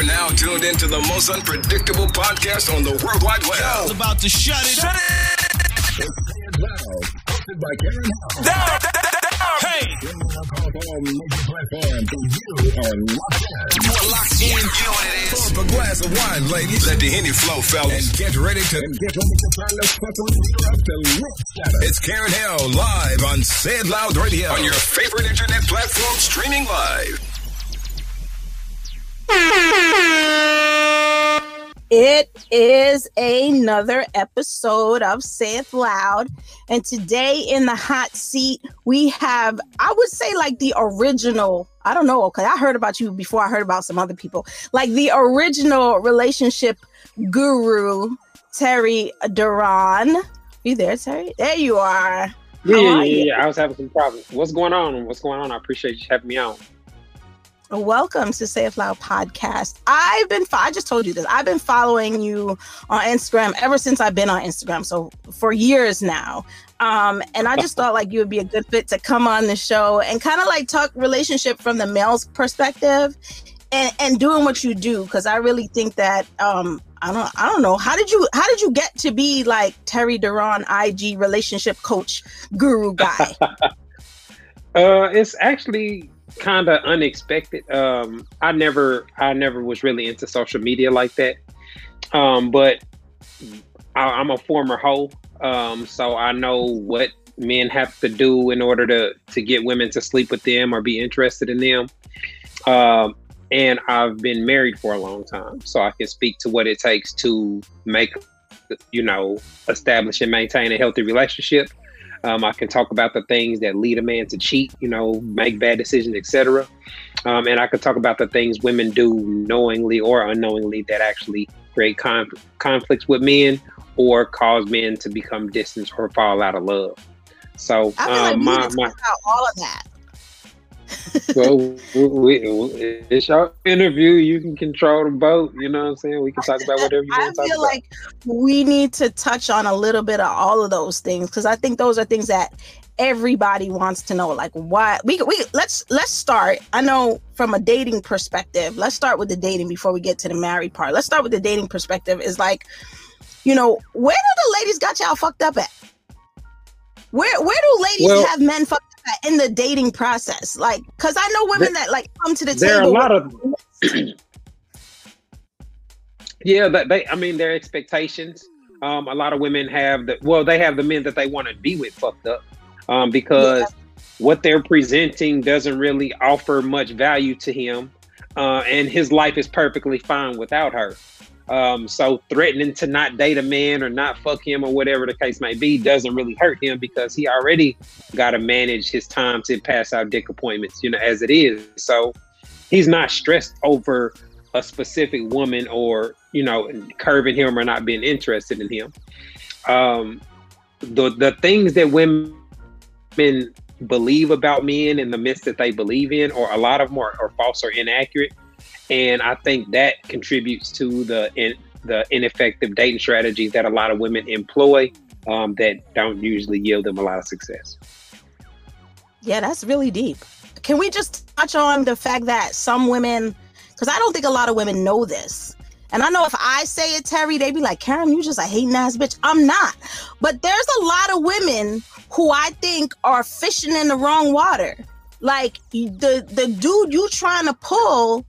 You're now tuned into the most unpredictable podcast on the World Wide Web. It's about to shut it. Shut it. Hosted by Karen Down, down, down. Hey. You are locked in. You know what it is. Pour up a glass of wine, ladies. Let the Henny flow, fellas. And get ready to and get ready to turn this fucking up to It's Karen Hill live on Say It Loud Radio on your favorite internet platform streaming live. It is another episode of It Loud. And today in the hot seat, we have, I would say, like the original. I don't know, because I heard about you before I heard about some other people. Like the original relationship guru, Terry Duran. You there, Terry? There you are. Yeah, yeah, yeah, yeah. I was having some problems. What's going on? What's going on? I appreciate you having me on. Welcome to Say It Loud podcast. I've been, I just told you this. I've been following you on Instagram ever since I've been on Instagram. So for years now. Um, and I just thought like you would be a good fit to come on the show and kind of like talk relationship from the male's perspective and, and doing what you do. Cause I really think that, um, I don't, I don't know. How did you, how did you get to be like Terry Duran, IG relationship coach guru guy? uh, it's actually kind of unexpected. Um, I never, I never was really into social media like that. Um, but I, am a former hoe, um, so I know what men have to do in order to to get women to sleep with them or be interested in them. Um, and I've been married for a long time, so I can speak to what it takes to make, you know, establish and maintain a healthy relationship. Um, I can talk about the things that lead a man to cheat, you know, make bad decisions, etc. Um, and I can talk about the things women do knowingly or unknowingly that actually create conf- conflicts with men or cause men to become distant or fall out of love. So I feel um, like my, my all of that well, we, we, it's your interview. You can control the boat. You know what I'm saying? We can talk about whatever you want to talk about. I feel like we need to touch on a little bit of all of those things because I think those are things that everybody wants to know. Like, why we we let's let's start. I know from a dating perspective. Let's start with the dating before we get to the married part. Let's start with the dating perspective. Is like, you know, where do the ladies got y'all fucked up at? Where where do ladies well, have men fucked in the dating process? Like, because I know women there, that like come to the there table. There are a lot of. yeah, that they. I mean, their expectations. Um, a lot of women have the well, they have the men that they want to be with fucked up, um, because yeah. what they're presenting doesn't really offer much value to him, uh, and his life is perfectly fine without her. Um, so threatening to not date a man or not fuck him or whatever the case may be doesn't really hurt him because he already got to manage his time to pass out dick appointments, you know, as it is. So he's not stressed over a specific woman or, you know, curving him or not being interested in him. Um, the the things that women believe about men and the myths that they believe in, or a lot of them are, are false or inaccurate and I think that contributes to the in, the ineffective dating strategies that a lot of women employ um, that don't usually yield them a lot of success. Yeah, that's really deep. Can we just touch on the fact that some women, because I don't think a lot of women know this. And I know if I say it, Terry, they'd be like, Karen, you just a hating ass bitch. I'm not. But there's a lot of women who I think are fishing in the wrong water. Like the the dude you trying to pull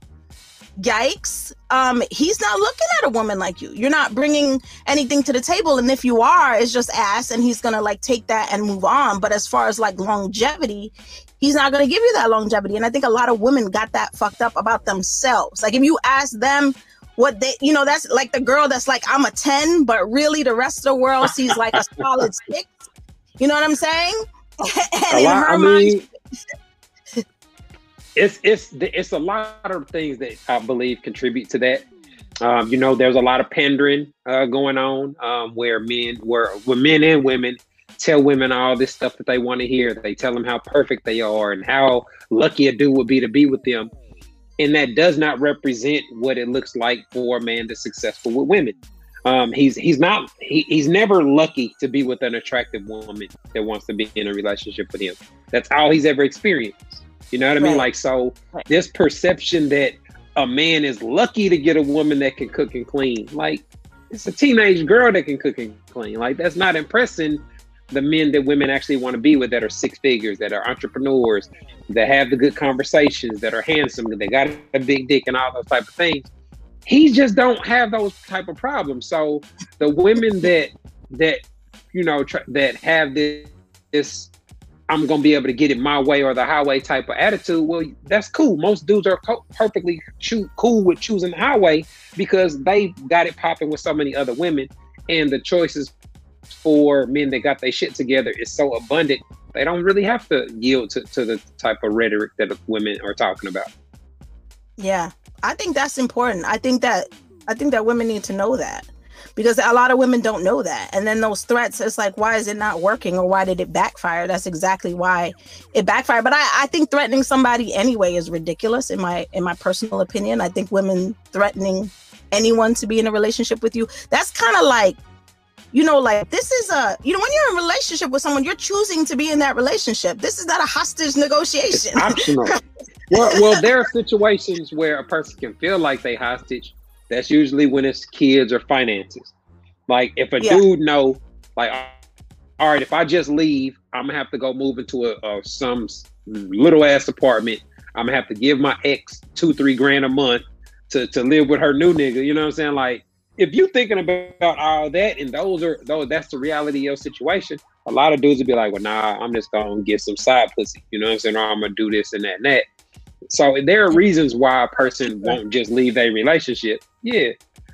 yikes. Um he's not looking at a woman like you. You're not bringing anything to the table. And if you are it's just ass and he's gonna like take that and move on. But as far as like longevity he's not gonna give you that longevity. And i think a lot of women got that fucked up about themselves. Like if you ask them what they you know that's like the girl that's like i'm a 10 but really the rest of the world sees like a solid six. You know what i'm saying? And in her I mean, mind it's it's it's a lot of things that I believe contribute to that. Um, you know, there's a lot of pandering uh, going on um, where men, where, where men and women tell women all this stuff that they want to hear. They tell them how perfect they are and how lucky a dude would be to be with them, and that does not represent what it looks like for a man that's successful with women. Um, he's he's not he, he's never lucky to be with an attractive woman that wants to be in a relationship with him. That's all he's ever experienced. You know what I mean? Like, so right. this perception that a man is lucky to get a woman that can cook and clean. Like it's a teenage girl that can cook and clean. Like that's not impressing the men that women actually want to be with that are six figures, that are entrepreneurs, that have the good conversations, that are handsome, that they got a big dick and all those type of things. He just don't have those type of problems. So the women that that you know tr- that have this, this I'm gonna be able to get it my way or the highway type of attitude. Well, that's cool. Most dudes are co- perfectly cool with choosing the highway because they got it popping with so many other women, and the choices for men that got their shit together is so abundant. They don't really have to yield to, to the type of rhetoric that women are talking about. Yeah, I think that's important. I think that I think that women need to know that because a lot of women don't know that. And then those threats, it's like, why is it not working or why did it backfire? That's exactly why it backfired. But I, I think threatening somebody anyway is ridiculous in my in my personal opinion. I think women threatening anyone to be in a relationship with you, that's kind of like you know, like this is a, you know, when you're in a relationship with someone, you're choosing to be in that relationship. This is not a hostage negotiation. It's optional. well, well, there are situations where a person can feel like they hostage, that's usually when it's kids or finances. Like if a yeah. dude know, like, all right, if I just leave, I'm gonna have to go move into a, a some little ass apartment. I'm gonna have to give my ex two, three grand a month to to live with her new nigga. You know what I'm saying? Like if you thinking about all that and those are those that's the reality of your situation, a lot of dudes would be like, Well, nah, I'm just gonna get some side pussy. You know what I'm saying? Or I'm gonna do this and that and that. So there are reasons why a person won't just leave a relationship. Yeah.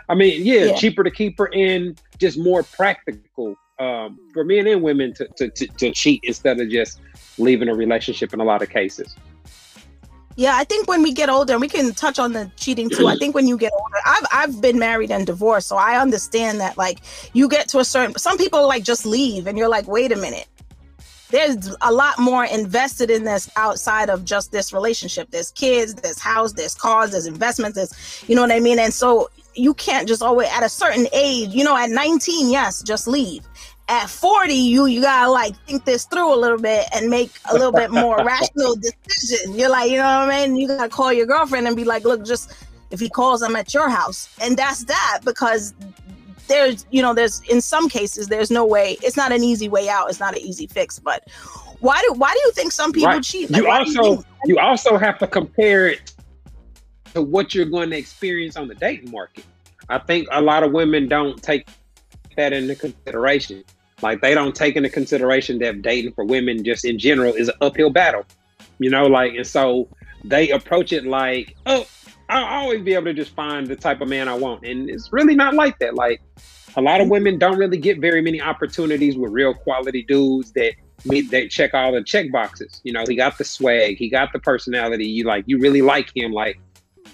I mean, yeah, yeah. cheaper to keep her in, just more practical um, for men and women to, to, to, to cheat instead of just leaving a relationship in a lot of cases. Yeah, I think when we get older, and we can touch on the cheating too. I think when you get older, I've I've been married and divorced, so I understand that like you get to a certain. Some people like just leave, and you're like, wait a minute, there's a lot more invested in this outside of just this relationship. There's kids, there's house, there's cars, there's investments, there's you know what I mean? And so you can't just always at a certain age, you know, at 19, yes, just leave. At 40, you you gotta like think this through a little bit and make a little bit more rational decision. You're like, you know what I mean? You gotta call your girlfriend and be like, look, just if he calls, I'm at your house. And that's that because there's you know there's in some cases there's no way it's not an easy way out it's not an easy fix but why do why do you think some people right. cheat? Like, you also you, think- you also have to compare it to what you're going to experience on the dating market. I think a lot of women don't take that into consideration. Like they don't take into consideration that dating for women just in general is an uphill battle you know like and so they approach it like oh I'll always be able to just find the type of man I want. And it's really not like that. Like a lot of women don't really get very many opportunities with real quality dudes that meet that check all the check boxes. You know, he got the swag, he got the personality. You like you really like him. Like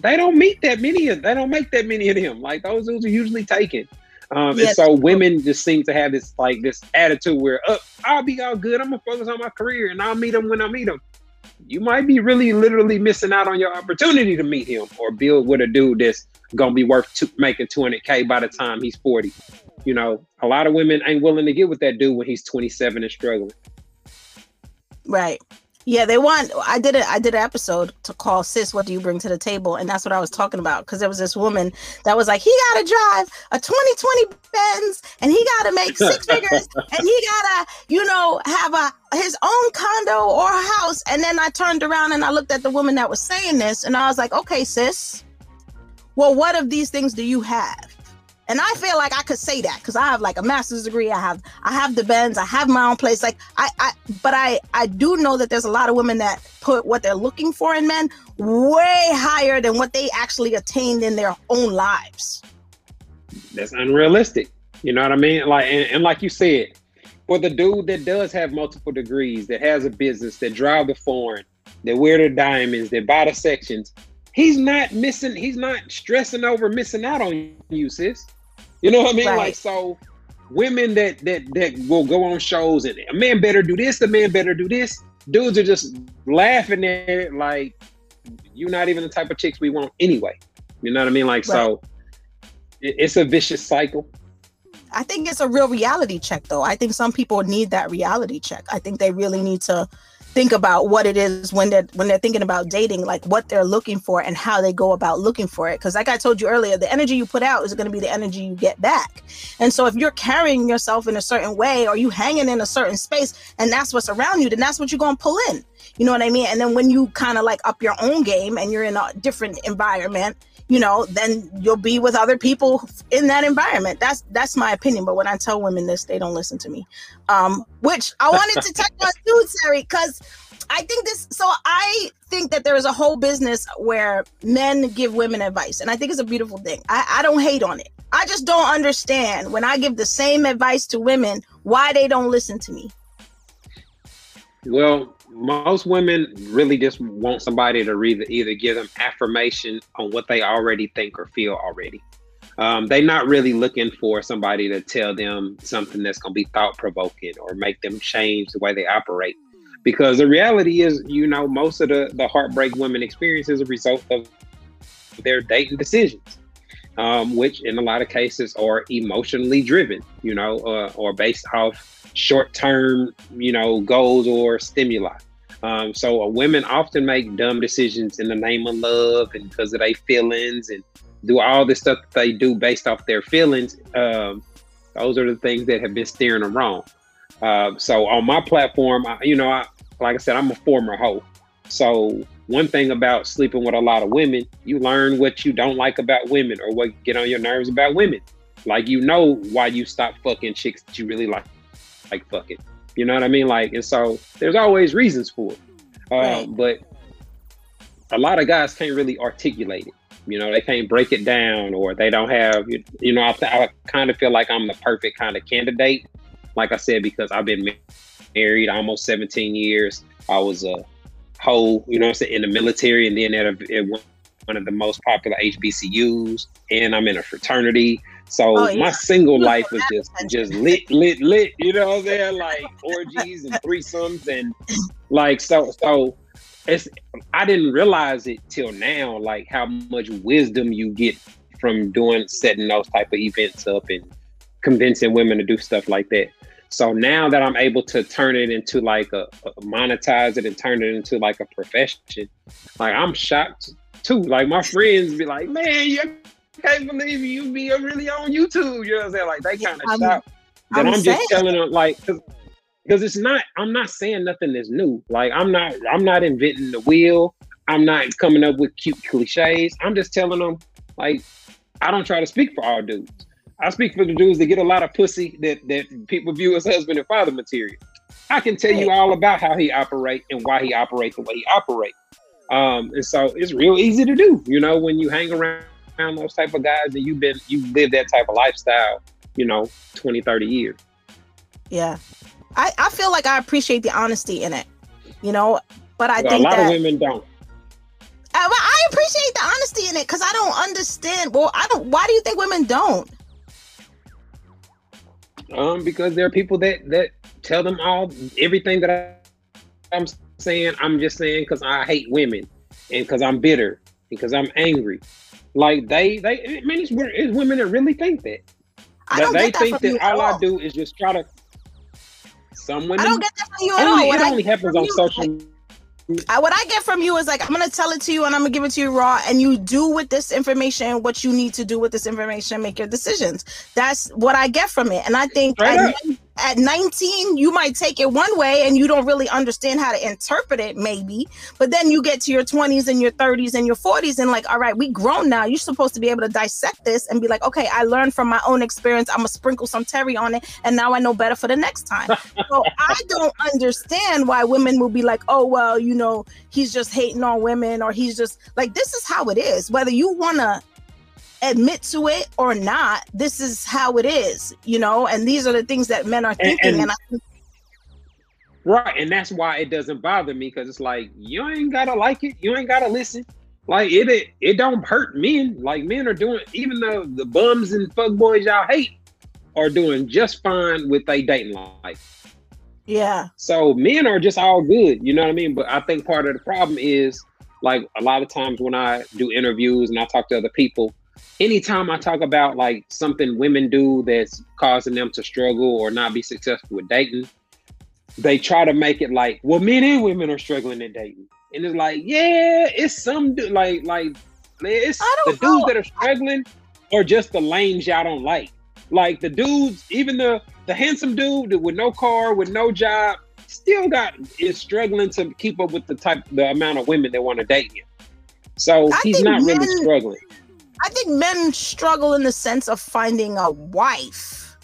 they don't meet that many of they don't make that many of them. Like those dudes are usually taken. Um, yes. and so women just seem to have this like this attitude where oh, I'll be all good. I'm gonna focus on my career and I'll meet them when I meet them you might be really literally missing out on your opportunity to meet him or build with a dude that's gonna be worth making 200k by the time he's 40 you know a lot of women ain't willing to get with that dude when he's 27 and struggling. Right yeah, they want. I did it. I did an episode to call "Sis, What Do You Bring to the Table?" and that's what I was talking about because there was this woman that was like, he got to drive a 2020 Benz and he got to make six figures and he got to, you know, have a his own condo or house. And then I turned around and I looked at the woman that was saying this and I was like, okay, sis, well, what of these things do you have? And I feel like I could say that because I have like a master's degree. I have I have the Benz. I have my own place. Like I, I but I I do know that there's a lot of women that put what they're looking for in men way higher than what they actually attained in their own lives. That's unrealistic. You know what I mean? Like and, and like you said, for the dude that does have multiple degrees, that has a business, that drive the foreign, that wear the diamonds, that buy the sections, he's not missing. He's not stressing over missing out on you, sis. You know what I mean? Right. Like so, women that that that will go on shows and a man better do this, the man better do this. Dudes are just laughing at it like you're not even the type of chicks we want anyway. You know what I mean? Like right. so, it, it's a vicious cycle. I think it's a real reality check, though. I think some people need that reality check. I think they really need to think about what it is when they're when they're thinking about dating like what they're looking for and how they go about looking for it. Because like i told you earlier the energy you put out is going to be the energy you get back. And so if you're carrying yourself in a certain way or you hanging in a certain space and that's what's around you then that's what you're going to pull in. You know what i mean? And then when you kind of like up your own game and you're in a different environment you know, then you'll be with other people in that environment. That's that's my opinion. But when I tell women this, they don't listen to me. Um, which I wanted to touch on too, Terry, because I think this. So I think that there is a whole business where men give women advice, and I think it's a beautiful thing. I, I don't hate on it. I just don't understand when I give the same advice to women why they don't listen to me. Well, most women really just want somebody to either either give them affirmation on what they already think or feel already. Um, they're not really looking for somebody to tell them something that's going to be thought provoking or make them change the way they operate. Because the reality is, you know, most of the, the heartbreak women experience is a result of their dating decisions, um, which in a lot of cases are emotionally driven, you know, uh, or based off short term, you know, goals or stimuli. Um, so uh, women often make dumb decisions in the name of love and because of their feelings and do all this stuff that they do based off their feelings. Um, those are the things that have been steering them wrong. Uh, so on my platform, I, you know, I, like I said, I'm a former hoe. So one thing about sleeping with a lot of women, you learn what you don't like about women or what get on your nerves about women. Like you know why you stop fucking chicks that you really like like fuck it. You know what I mean? Like, and so there's always reasons for it. Um, right. But a lot of guys can't really articulate it. You know, they can't break it down, or they don't have. You you know, I, I kind of feel like I'm the perfect kind of candidate. Like I said, because I've been married almost 17 years. I was a whole, you know, I'm saying, in the military, and then at, a, at one of the most popular HBCUs, and I'm in a fraternity. So oh, yeah. my single life was just just lit, lit, lit. You know what I'm saying? Like orgies and threesomes and like so so. It's I didn't realize it till now, like how much wisdom you get from doing setting those type of events up and convincing women to do stuff like that. So now that I'm able to turn it into like a, a monetize it and turn it into like a profession, like I'm shocked too. Like my friends be like, man, you can't believe you be really on YouTube. You know what I'm saying? Like they kind of stop. And I'm, I'm just telling them like because it's not I'm not saying nothing that's new. Like I'm not I'm not inventing the wheel. I'm not coming up with cute cliches. I'm just telling them like I don't try to speak for all dudes. I speak for the dudes that get a lot of pussy that that people view as husband and father material. I can tell you all about how he operate and why he operates the way he operates. Um, and so it's real easy to do, you know, when you hang around around those type of guys and you've been you live that type of lifestyle, you know, 20, 30 years. Yeah. I, I feel like I appreciate the honesty in it, you know, but I well, think a lot that, of women don't. I, I appreciate the honesty in it because I don't understand. Well, I don't. Why do you think women don't? Um, because there are people that that tell them all everything that I, I'm saying. I'm just saying because I hate women and because I'm bitter because I'm angry like they, they, I mean, it's, it's women that really think that. I don't they that think that all, all I do is just try to. Some women. I don't get that from you at only, all. It only happens on social. Like, I, what I get from you is like I'm gonna tell it to you and I'm gonna give it to you raw, and you do with this information what you need to do with this information, make your decisions. That's what I get from it, and I think at, at 19 you might take it one way and you don't really understand how to interpret it, maybe. But then you get to your 20s and your 30s and your 40s, and like, all right, we grown now. You're supposed to be able to dissect this and be like, okay, I learned from my own experience. I'm gonna sprinkle some Terry on it, and now I know better for the next time. so I don't understand why women will be like, oh well, you know, he's just hating on women, or he's just like, this is how it is. Whether you wanna admit to it or not, this is how it is, you know, and these are the things that men are thinking. And, and, and I, right, and that's why it doesn't bother me because it's like you ain't gotta like it, you ain't gotta listen. Like it, it, it don't hurt men. Like men are doing, even though the bums and fuck boys y'all hate are doing just fine with their dating life. Yeah. So men are just all good, you know what I mean? But I think part of the problem is like a lot of times when I do interviews and I talk to other people, anytime I talk about like something women do that's causing them to struggle or not be successful with dating, they try to make it like, well, men and women are struggling in dating, and it's like, yeah, it's some like like it's the dudes know. that are struggling or just the lames y'all don't like. Like the dudes, even the the handsome dude with no car, with no job, still got is struggling to keep up with the type the amount of women that want to date him. So I he's not really struggling. I think men struggle in the sense of finding a wife,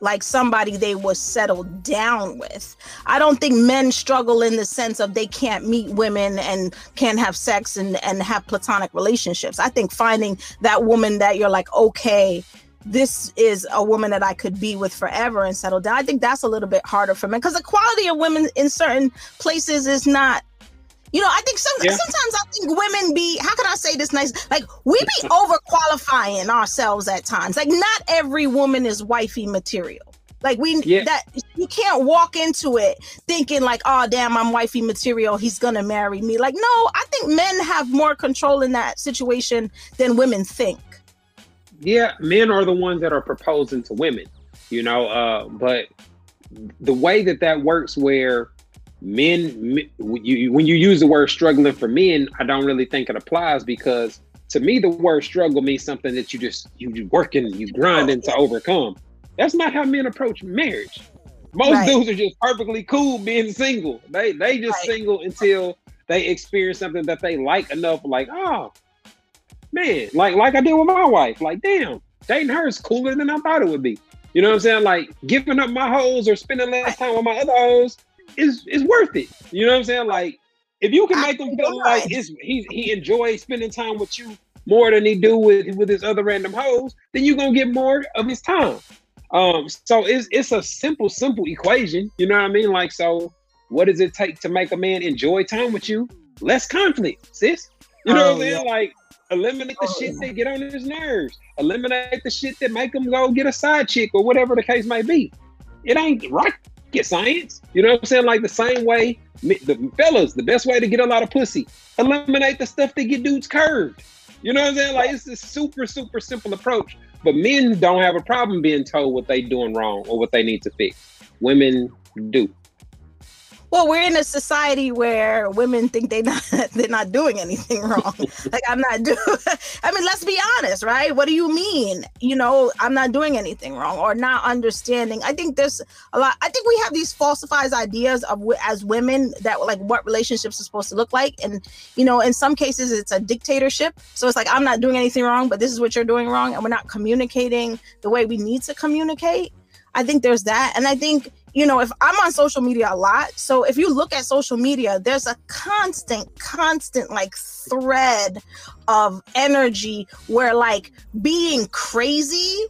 like somebody they will settle down with. I don't think men struggle in the sense of they can't meet women and can't have sex and, and have platonic relationships. I think finding that woman that you're like, okay, this is a woman that I could be with forever and settle down. I think that's a little bit harder for men because the quality of women in certain places is not you know, I think some, Yeah. sometimes I think women be, how can I say this nice? Like, we be overqualifying ourselves at times. Like, not every woman is wifey material. Like, we, Yeah. that, you can't walk into it thinking, like, oh, damn, I'm wifey material. He's gonna marry me. Like, no, I think men have more control in that situation than women think. yeah, men are the ones that are proposing to women, you know. Uh, but the way that that works, where men, you when you use the word struggling for men, I don't really think it applies because to me, the word struggle means something that you just you you working, you grinding to overcome. That's not how men approach marriage. Most Right. dudes are just perfectly cool being single. They they just Right. single until they experience something that they like enough, like, oh man, like like I did with my wife. Like, damn, dating her is cooler than I thought it would be. You know what I'm saying? Like giving up my hoes or spending less time with my other hoes is is worth it. You know what I'm saying? Like if you can make him feel like it's he he enjoys spending time with you more than he do with with his other random hoes, then you're gonna get more of his time. Um, so it's it's a simple, simple equation. You know what I mean? Like, so what does it take to make a man enjoy time with you? Less conflict, sis. You know Oh, what I'm saying? Like, eliminate the Oh, shit yeah. that get on his nerves. Eliminate the shit that make him go get a side chick or whatever the case may be. It ain't rocket science. You know what I'm saying? Like the same way, the fellas, the best way to get a lot of pussy, eliminate the stuff that get dudes curved. You know what I'm saying? Like it's a super, super simple approach. But men don't have a problem being told what they doing wrong or what they need to fix. Women do. Well, we're in a society where women think they not they're not doing anything wrong. like I'm not doing. I mean, let's be honest, right? What do you mean? You know, I'm not doing anything wrong or not understanding. I think there's a lot. I think we have these falsified ideas of as women that like what relationships are supposed to look like, and you know, in some cases it's a dictatorship. So it's like I'm not doing anything wrong, but this is what you're doing wrong, and we're not communicating the way we need to communicate. I think there's that, and I think you know, if I'm on social media a lot, so if you look at social media, there's a constant, constant like thread of energy where like being crazy,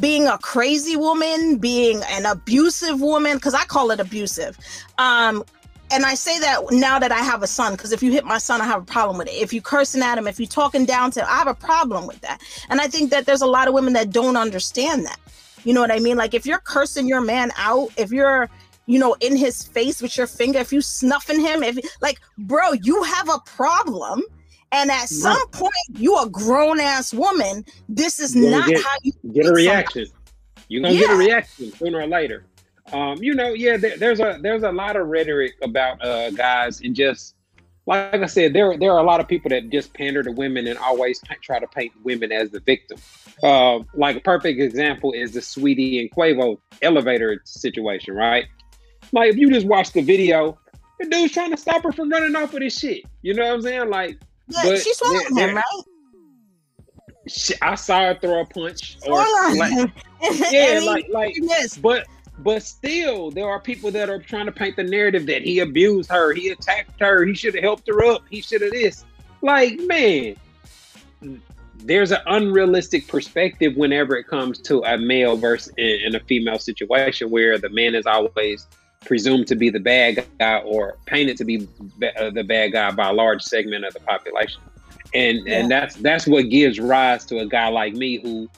being a crazy woman, being an abusive woman, because I call it abusive. Um, and I say that now that I have a son, because if you hit my son, I have a problem with it. If you cursing at him, if you talking down to him, I have a problem with that. And I think that there's a lot of women that don't understand that. You know what I mean? Like if you're cursing your man out, if you're, you know, in his face with your finger, if you snuffing him, if like, bro, you have a problem. And at some point, you a grown ass woman. This is not get- how you Get a treat somebody. reaction. You're gonna get a reaction sooner or later. Um, you know, yeah, there, there's a there's a lot of rhetoric about uh guys and just like I said, there there are a lot of people that just pander to women and always try to paint women as the victim. Uh, like a perfect example is the Saweetie and Quavo elevator situation, right? Like if you just watch the video, the dude's trying to stop her from running off with his shit. You know what I'm saying? Like Yeah, she on him, right? she, I saw her throw a punch or Swung on slap- him. yeah, And like like missed. but but still there are people that are trying to paint the narrative that he abused her he attacked her he should have helped her up he should have this. Like man there's an unrealistic perspective whenever it comes to a male versus in, a female situation where the man is always presumed to be the bad guy or painted to be uh, the bad guy by a large segment of the population. And and that's that's what gives rise to a guy like me who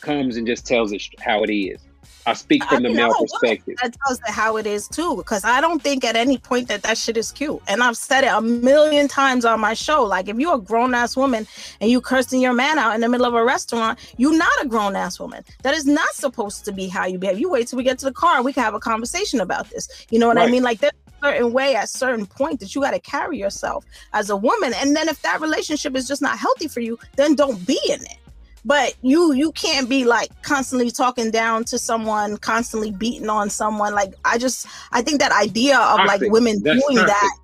comes and just tells it how it is I speak from I the male oh, perspective. That tells it how it is too, because I don't think at any point that that shit is cute. And I've said it a million times on my show. Like, if you're a grown ass woman and you cursing your man out in the middle of a restaurant, you're not a grown ass woman. That is not supposed to be how you behave. You wait till we get to the car and we can have a conversation about this. You know what right. I mean? Like, there's a certain way at certain point that you got to carry yourself as a woman. And then if that relationship is just not healthy for you, then don't be in it but you you can't be like constantly talking down to someone constantly beating on someone. Like i just i think that idea of toxic. like women That's doing toxic. that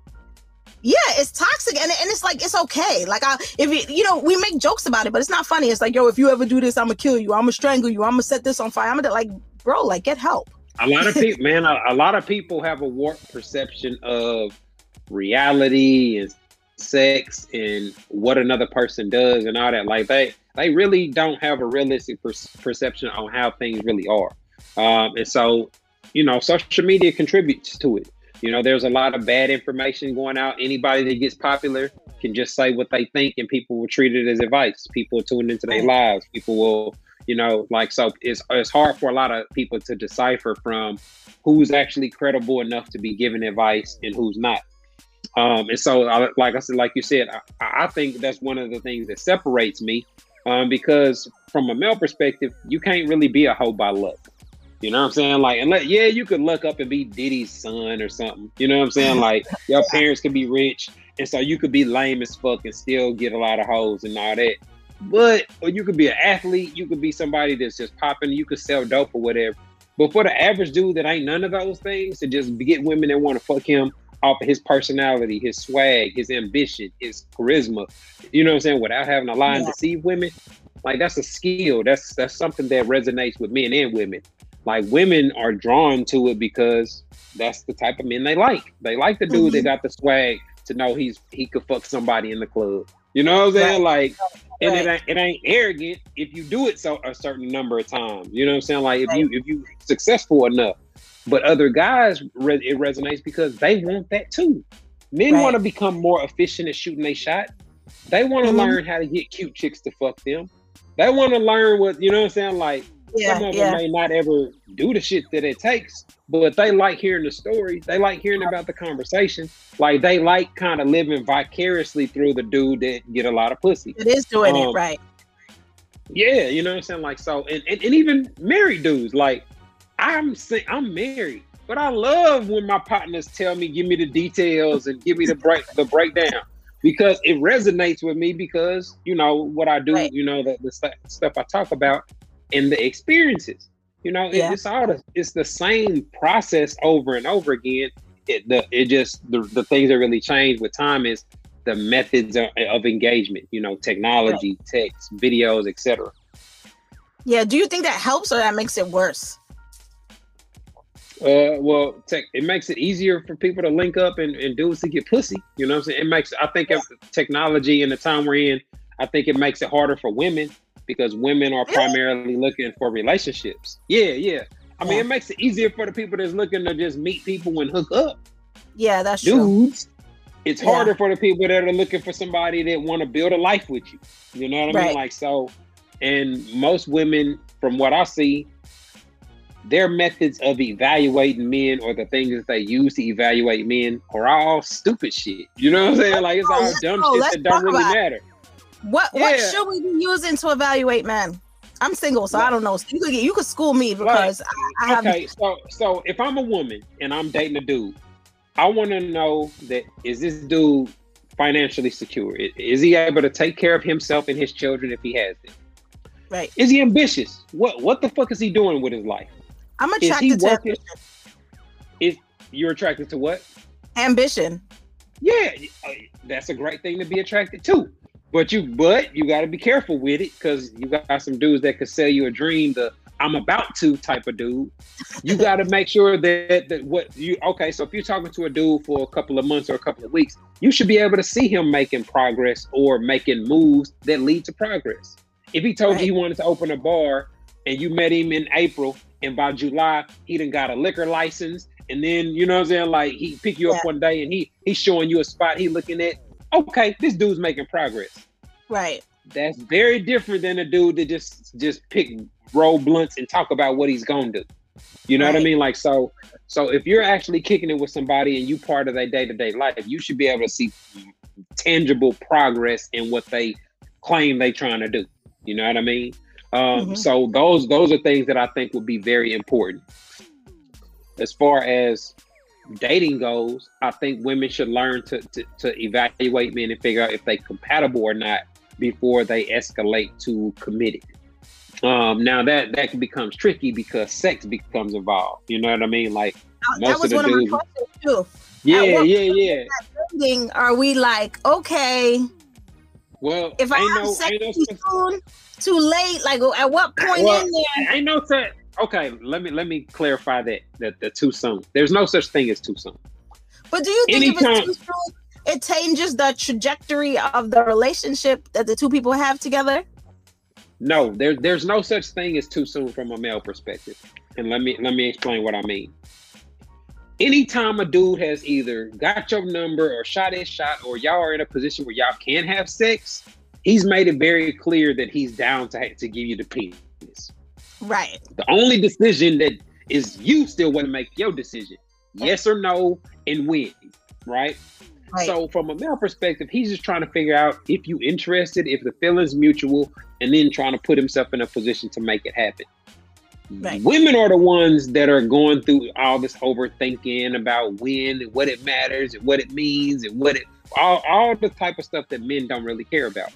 yeah it's toxic and, and it's like it's okay. Like i if you you know we make jokes about it but it's not funny. It's like yo if you ever do this i'm gonna kill you. I'm gonna strangle you. I'm gonna set this on fire. I'm gonna like bro like get help. A lot of people man a, a lot of people have a warped perception of reality and sex and what another person does and all that like they they really don't have a realistic per- perception on how things really are. Um, and so, you know, social media contributes to it. You know, there's a lot of bad information going out. Anybody that gets popular can just say what they think, and people will treat it as advice. People tune into their lives. People will, you know, like so. It's it's hard for a lot of people to decipher from who's actually credible enough to be giving advice and who's not. Um, and so, like I said, like you said, I, I think that's one of the things that separates me um, because from a male perspective, you can't really be a hoe by luck. You know what I'm saying? Like, and let, yeah, you could look up and be Diddy's son or something. You know what I'm saying? Like, your parents could be rich, and so you could be lame as fuck and still get a lot of hoes and all that. But or you could be an athlete, you could be somebody that's just popping, you could sell dope or whatever. But for the average dude that ain't none of those things, to just get women that want to fuck him off of his personality, his swag, his ambition, his charisma, you know what I'm saying, without having to lie and deceive women. Like that's a skill. That's that's something that resonates with men and women. Like women are drawn to it because that's the type of men they like. They like the dude mm-hmm. that got the swag to know he's he could fuck somebody in the club. You know what I'm saying? Right. Like, and it ain't, it ain't arrogant if you do it so a certain number of times. You know what I'm saying? Like if right. you if you successful enough. But other guys, it resonates because they want that too. Men right. want to become more efficient at shooting a shot. They want to mm-hmm. learn how to get cute chicks to fuck them. They want to learn what you know what I'm saying. Like yeah, some of yeah. them may not ever do the shit that it takes, but they like hearing the story. They like hearing about the conversation. Like they like kind of living vicariously through the dude that get a lot of pussy. It is doing um, it right. Yeah, you know what I'm saying. Like so, and, and, and even married dudes. Like I'm I'm married, but I love when my partners tell me, give me the details and give me the break the breakdown because it resonates with me because you know what I do, right. you know the, the st- stuff I talk about and the experiences. You know, it, it's all the, it's the same process over and over again. It the it just the, the things that really change with time is the methods of, of engagement. You know, technology, right. text, videos, etc. Yeah. Do you think that helps or that makes it worse? Uh, well, tech, it makes it easier for people to link up and, and dudes to get pussy. You know what I'm saying? It makes, I think, of technology and the time we're in, I think it makes it harder for women because women are primarily looking for relationships. Yeah, yeah. I mean, it makes it easier for the people that's looking to just meet people and hook up. Yeah, that's dudes. True. It's harder for the people that are looking for somebody that want to build a life with you. You know what I right. mean? Like so, and most women, from what I see, their methods of evaluating men or the things that they use to evaluate men are all stupid shit. You know what I'm saying? Like it's all dumb shit Let's that don't really matter. What yeah. what should we be using to evaluate men? I'm single, so I don't know. You could you could school me because. I, I, have. Okay, so so if I'm a woman and I'm dating a dude, I want to know that is this dude financially secure? Is he able to take care of himself and his children if he has them? Right. Is he ambitious? What what the fuck is he doing with his life? I'm attracted to ambition. Is you're attracted to what? Ambition. Yeah, uh, that's a great thing to be attracted to. But you, but you got to be careful with it because you got some dudes that could sell you a dream. The I'm about to type of dude. You got to make sure that that what you okay. So if you're talking to a dude for a couple of months or a couple of weeks, you should be able to see him making progress or making moves that lead to progress. If he told right. you he wanted to open a bar and you met him in April and by July he done got a liquor license, and then you know what I'm saying, like he pick you yeah. up one day and he he's showing you a spot he looking at. Okay, this dude's making progress. Right. That's very different than a dude that just just pick roll blunts and talk about what he's gonna do. You know right. what I mean? Like so so if you're actually kicking it with somebody and you part of their day-to-day life, you should be able to see tangible progress in what they claim they trying to do. You know what I mean? Um, mm-hmm. So those those are things that I think would be very important. As far as dating goes, I think women should learn to, to, to evaluate men and figure out if they're compatible or not before they escalate to committed. Um, now that that becomes tricky because sex becomes involved. You know what I mean? Like that was one dudes, of my questions too. Yeah, yeah, yeah. Are we like okay? Well, if I have no, sex no too soon, too late, like at what point well, in there? Ain't no such. Okay, let me let me clarify that that the too soon. There's no such thing as too soon. But do you think Anytime, if it's too soon, it changes the trajectory of the relationship that the two people have together? No, there's there's no such thing as too soon from a male perspective. And let me let me explain what I mean. Anytime a dude has either got your number or shot his shot, or y'all are in a position where y'all can have sex, he's made it very clear that he's down to to give you the penis. Right. The only decision that is you still want to make your decision, yes or no, and when. Right. Right. So from a male perspective, he's just trying to figure out if you interested, if the feeling's mutual, and then trying to put himself in a position to make it happen. Right. Women are the ones that are going through all this overthinking about when and what it matters and what it means and what it all, all the type of stuff that men don't really care about.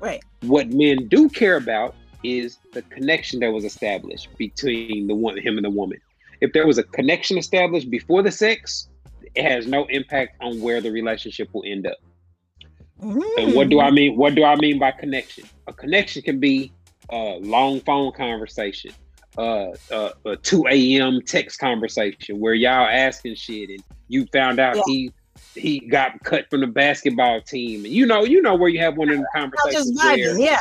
Right. What men do care about is the connection that was established between the one him and the woman. If there was a connection established before the sex, it has no impact on where the relationship will end up. Mm. And what do I mean? What do I mean by connection? A connection can be a long phone conversation, uh, uh, a 2 a.m. text conversation where y'all asking shit and you found out yeah. he he got cut from the basketball team. And you know, you know where you have one of the conversations where, yeah.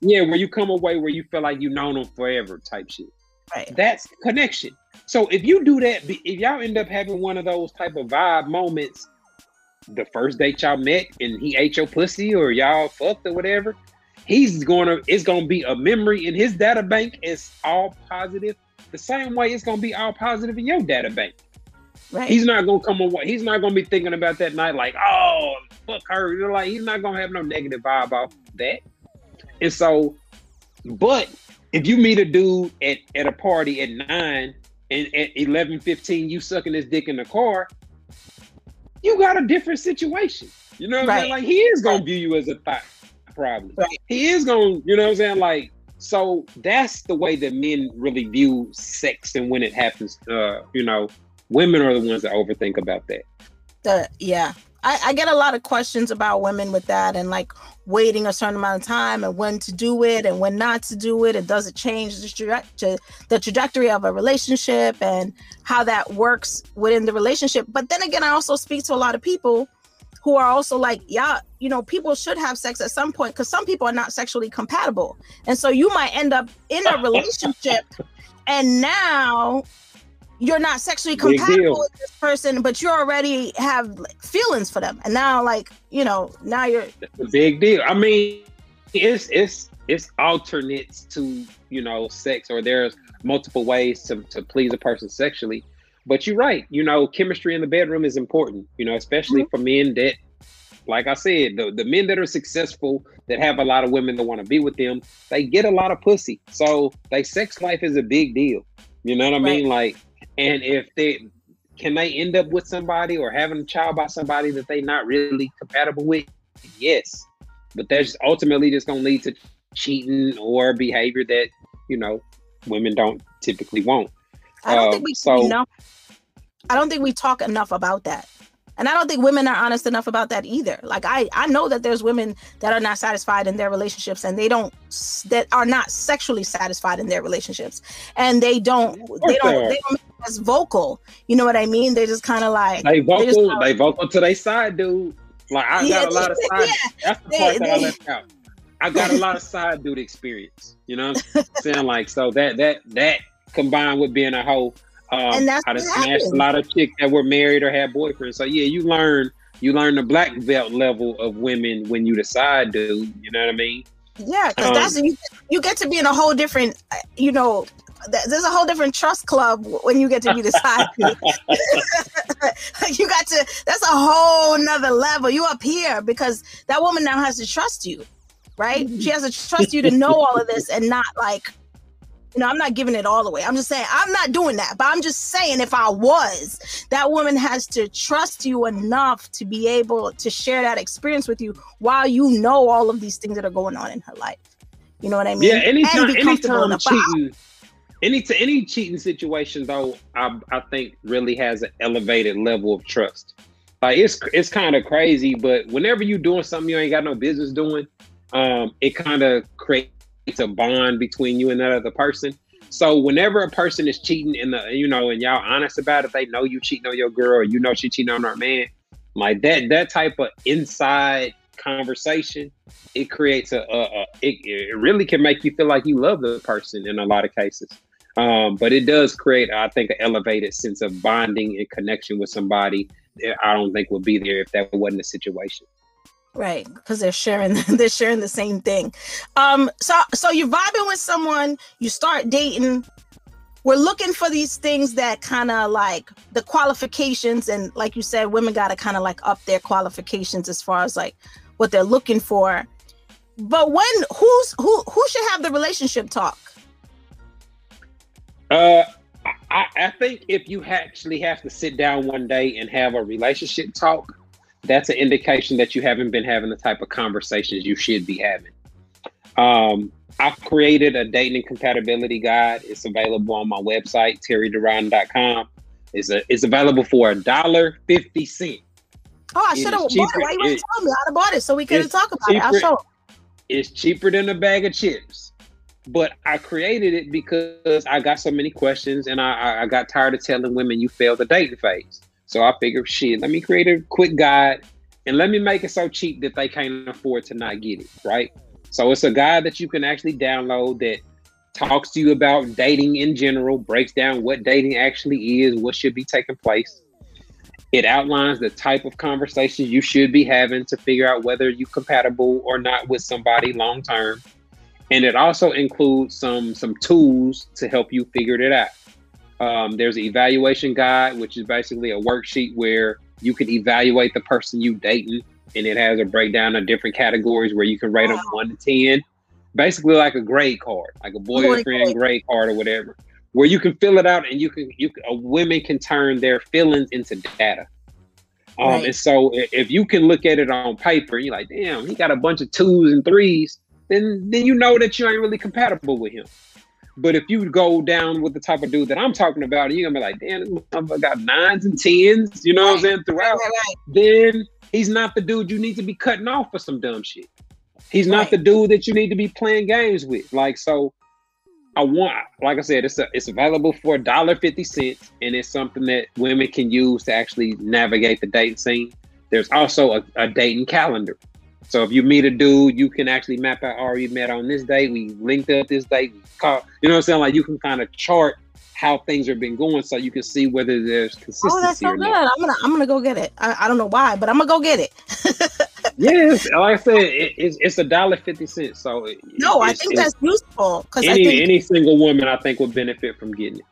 Yeah, where you come away where you feel like you've known them forever type shit. Right. That's connection. So if you do that, if y'all end up having one of those type of vibe moments, the first date y'all met and he ate your pussy or y'all fucked or whatever, he's gonna it's gonna be a memory in his data bank. It's all positive. The same way it's gonna be all positive in your data bank. Right. He's not gonna come away. He's not gonna be thinking about that night like, oh, fuck her. You're like, he's not gonna have no negative vibe off that. And so, but if you meet a dude at, at a party at nine and at 11 15 you sucking his dick in the car you got a different situation you know what right. i'm saying like he is gonna view you as a thought probably right. he is gonna you know what i'm saying like so that's the way that men really view sex and when it happens uh you know women are the ones that overthink about that the yeah I, I, get a lot of questions about women with that and like waiting a certain amount of time and when to do it and when not to do it. And does it change the, tra- the trajectory of a relationship and how that works within the relationship? But then again, I also speak to a lot of people who are also like, yeah, you know, people should have sex at some point because some people are not sexually compatible. And so you might end up in a relationship and now you're not sexually compatible with this person, but you already have like, feelings for them, and now like you know now you're a big deal. I mean, it's it's it's alternates to you know sex, or there's multiple ways to to please a person sexually. But you're right. You know, chemistry in the bedroom is important. You know, especially mm-hmm. for men that, like I said, the the men that are successful that have a lot of women that want to be with them, they get a lot of pussy. So they sex life is a big deal. You know what I right. mean? Like and if they can they end up with somebody or having a child by somebody that they not really compatible with, yes. But that's ultimately just gonna lead to cheating or behavior that, you know, women don't typically want. I don't uh, think we so, enough I don't think we talk enough about that. And i don't think women are honest enough about that either. Like i i know that there's women that are not satisfied in their relationships and they don't that are not sexually satisfied in their relationships. And they don't they don't they don't as vocal. You know what i mean? They just kind of like they vocal they, kinda, they vocal to their side dude. Like i yeah, got a lot of side yeah, that's the they, part that they, i left out. I got a lot of side dude experience you know what i'm saying? Like so that that that combined with being a whole um, and that's I just smashed a lot of chicks that were married or had boyfriends. So yeah, you learn you learn the black belt level of women when you decide, to. You know what I mean? Yeah, because um, that's you. You get to be in a whole different, you know, there's a whole different trust club when you get to be the side you got to that's a whole nother level you up here because that woman now has to trust you right she has to trust you to know all of this and not like you know, I'm not giving it all away. I'm just saying I'm not doing that. But I'm just saying if I was, that woman has to trust you enough to be able to share that experience with you while you know all of these things that are going on in her life. You know what I mean? Yeah, anytime, anytime cheating, any to any cheating situation though, I I think really has an elevated level of trust. Like it's it's kind of crazy, but whenever you're doing something you ain't got no business doing, um, it kind of creates a bond between you and that other person. So whenever a person is cheating in the you know and y'all honest about it, they know you cheating on your girl or you know she cheating on her man. Like that that type of inside conversation, it creates a, a, a it, it really can make you feel like you love the person in a lot of cases. Um, but it does create, I think, an elevated sense of bonding and connection with somebody. That I don't think would be there if that wasn't the situation. Right, because they're sharing they're sharing the same thing. Um, so so you're vibing with someone, you start dating. We're looking for these things that kind of like the qualifications, and like you said, women got to kind of like up their qualifications as far as like what they're looking for. But when who's who who should have the relationship talk? Uh, I, I think if you actually have to sit down one day and have a relationship talk, that's an indication that you haven't been having the type of conversations you should be having. Um, I've created a dating compatibility guide. It's available on my website, terryduran.com. It's a it's available for a dollar fifty cent. Oh, I should have bought it. Why you didn't tell me? I'd have bought it so we could talk about cheaper, it. I'll show. It's cheaper than a bag of chips. But I created it because I got so many questions and I, I got tired of telling women you failed the dating phase. So I figured, shit, let me create a quick guide and let me make it so cheap that they can't afford to not get it, right? So it's a guide that you can actually download that talks to you about dating in general, breaks down what dating actually is, what should be taking place. It outlines the type of conversations you should be having to figure out whether you're compatible or not with somebody long term. And it also includes some some tools to help you figure it out. Um, there's an evaluation guide, which is basically a worksheet where you can evaluate the person you dating, and it has a breakdown of different categories where you can rate wow. them one to ten, basically like a grade card, like a boyfriend grade card or whatever, where you can fill it out and you can you a women can turn their feelings into data. Um, right. And so if you can look at it on paper, and you're like, damn, he got a bunch of twos and threes, then then you know that you ain't really compatible with him. But if you go down with the type of dude that I'm talking about, and you're gonna be like, damn, this motherfucker got nines and tens, you know right. what I'm saying, throughout. Right, right, then he's not the dude you need to be cutting off for some dumb shit. He's not the dude that you need to be playing games with. Like, so I want, like I said, it's a, it's available for a dollar fifty cents, and it's something that women can use to actually navigate the dating scene. There's also a, a dating calendar. So if you meet a dude, you can actually map out, oh, we met on this day, we linked up this day, we call, you know what I'm saying? Like you can kind of chart how things have been going so you can see whether there's oh, consistency. Oh, that's so good. Not. I'm gonna I'm gonna go get it. I, I don't know why, but I'm gonna go get it. yes, like I said, it, it's it's a dollar fifty cents. So no, I think that's useful because any think, any single woman I think would benefit from getting it.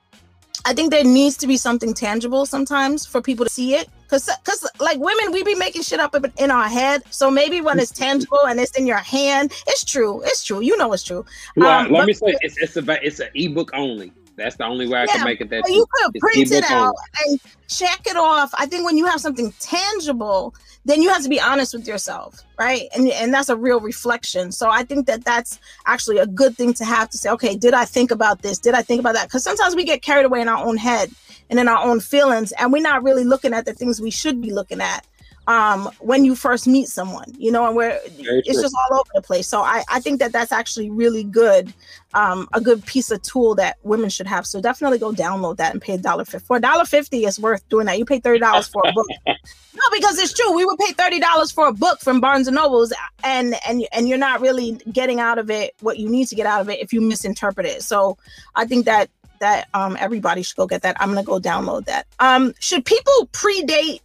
I think there needs to be something tangible sometimes for people to see it. Cause, cause like women, we be making shit up in our head. So maybe when it's tangible and it's in your hand, it's true. It's true. You know it's true. Well, um, let but, me say it's it's a it's an ebook only. That's the only way I yeah, can make it. That you could print it out and check it off. I think when you have something tangible, then you have to be honest with yourself right and and that's a real reflection so i think that that's actually a good thing to have to say okay did i think about this did i think about that because sometimes we get carried away in our own head and in our own feelings and we're not really looking at the things we should be looking at um, when you first meet someone, you know, and where it's just all over the place. So I, I think that that's actually really good, um, a good piece of tool that women should have. So definitely go download that and pay a dollar fifty. For a dollar fifty, it's worth doing that. You pay thirty dollars for a book. no, because it's true. We would pay thirty dollars for a book from Barnes and Nobles, and and and you're not really getting out of it what you need to get out of it if you misinterpret it. So I think that that um everybody should go get that. I'm gonna go download that. Um, should people predate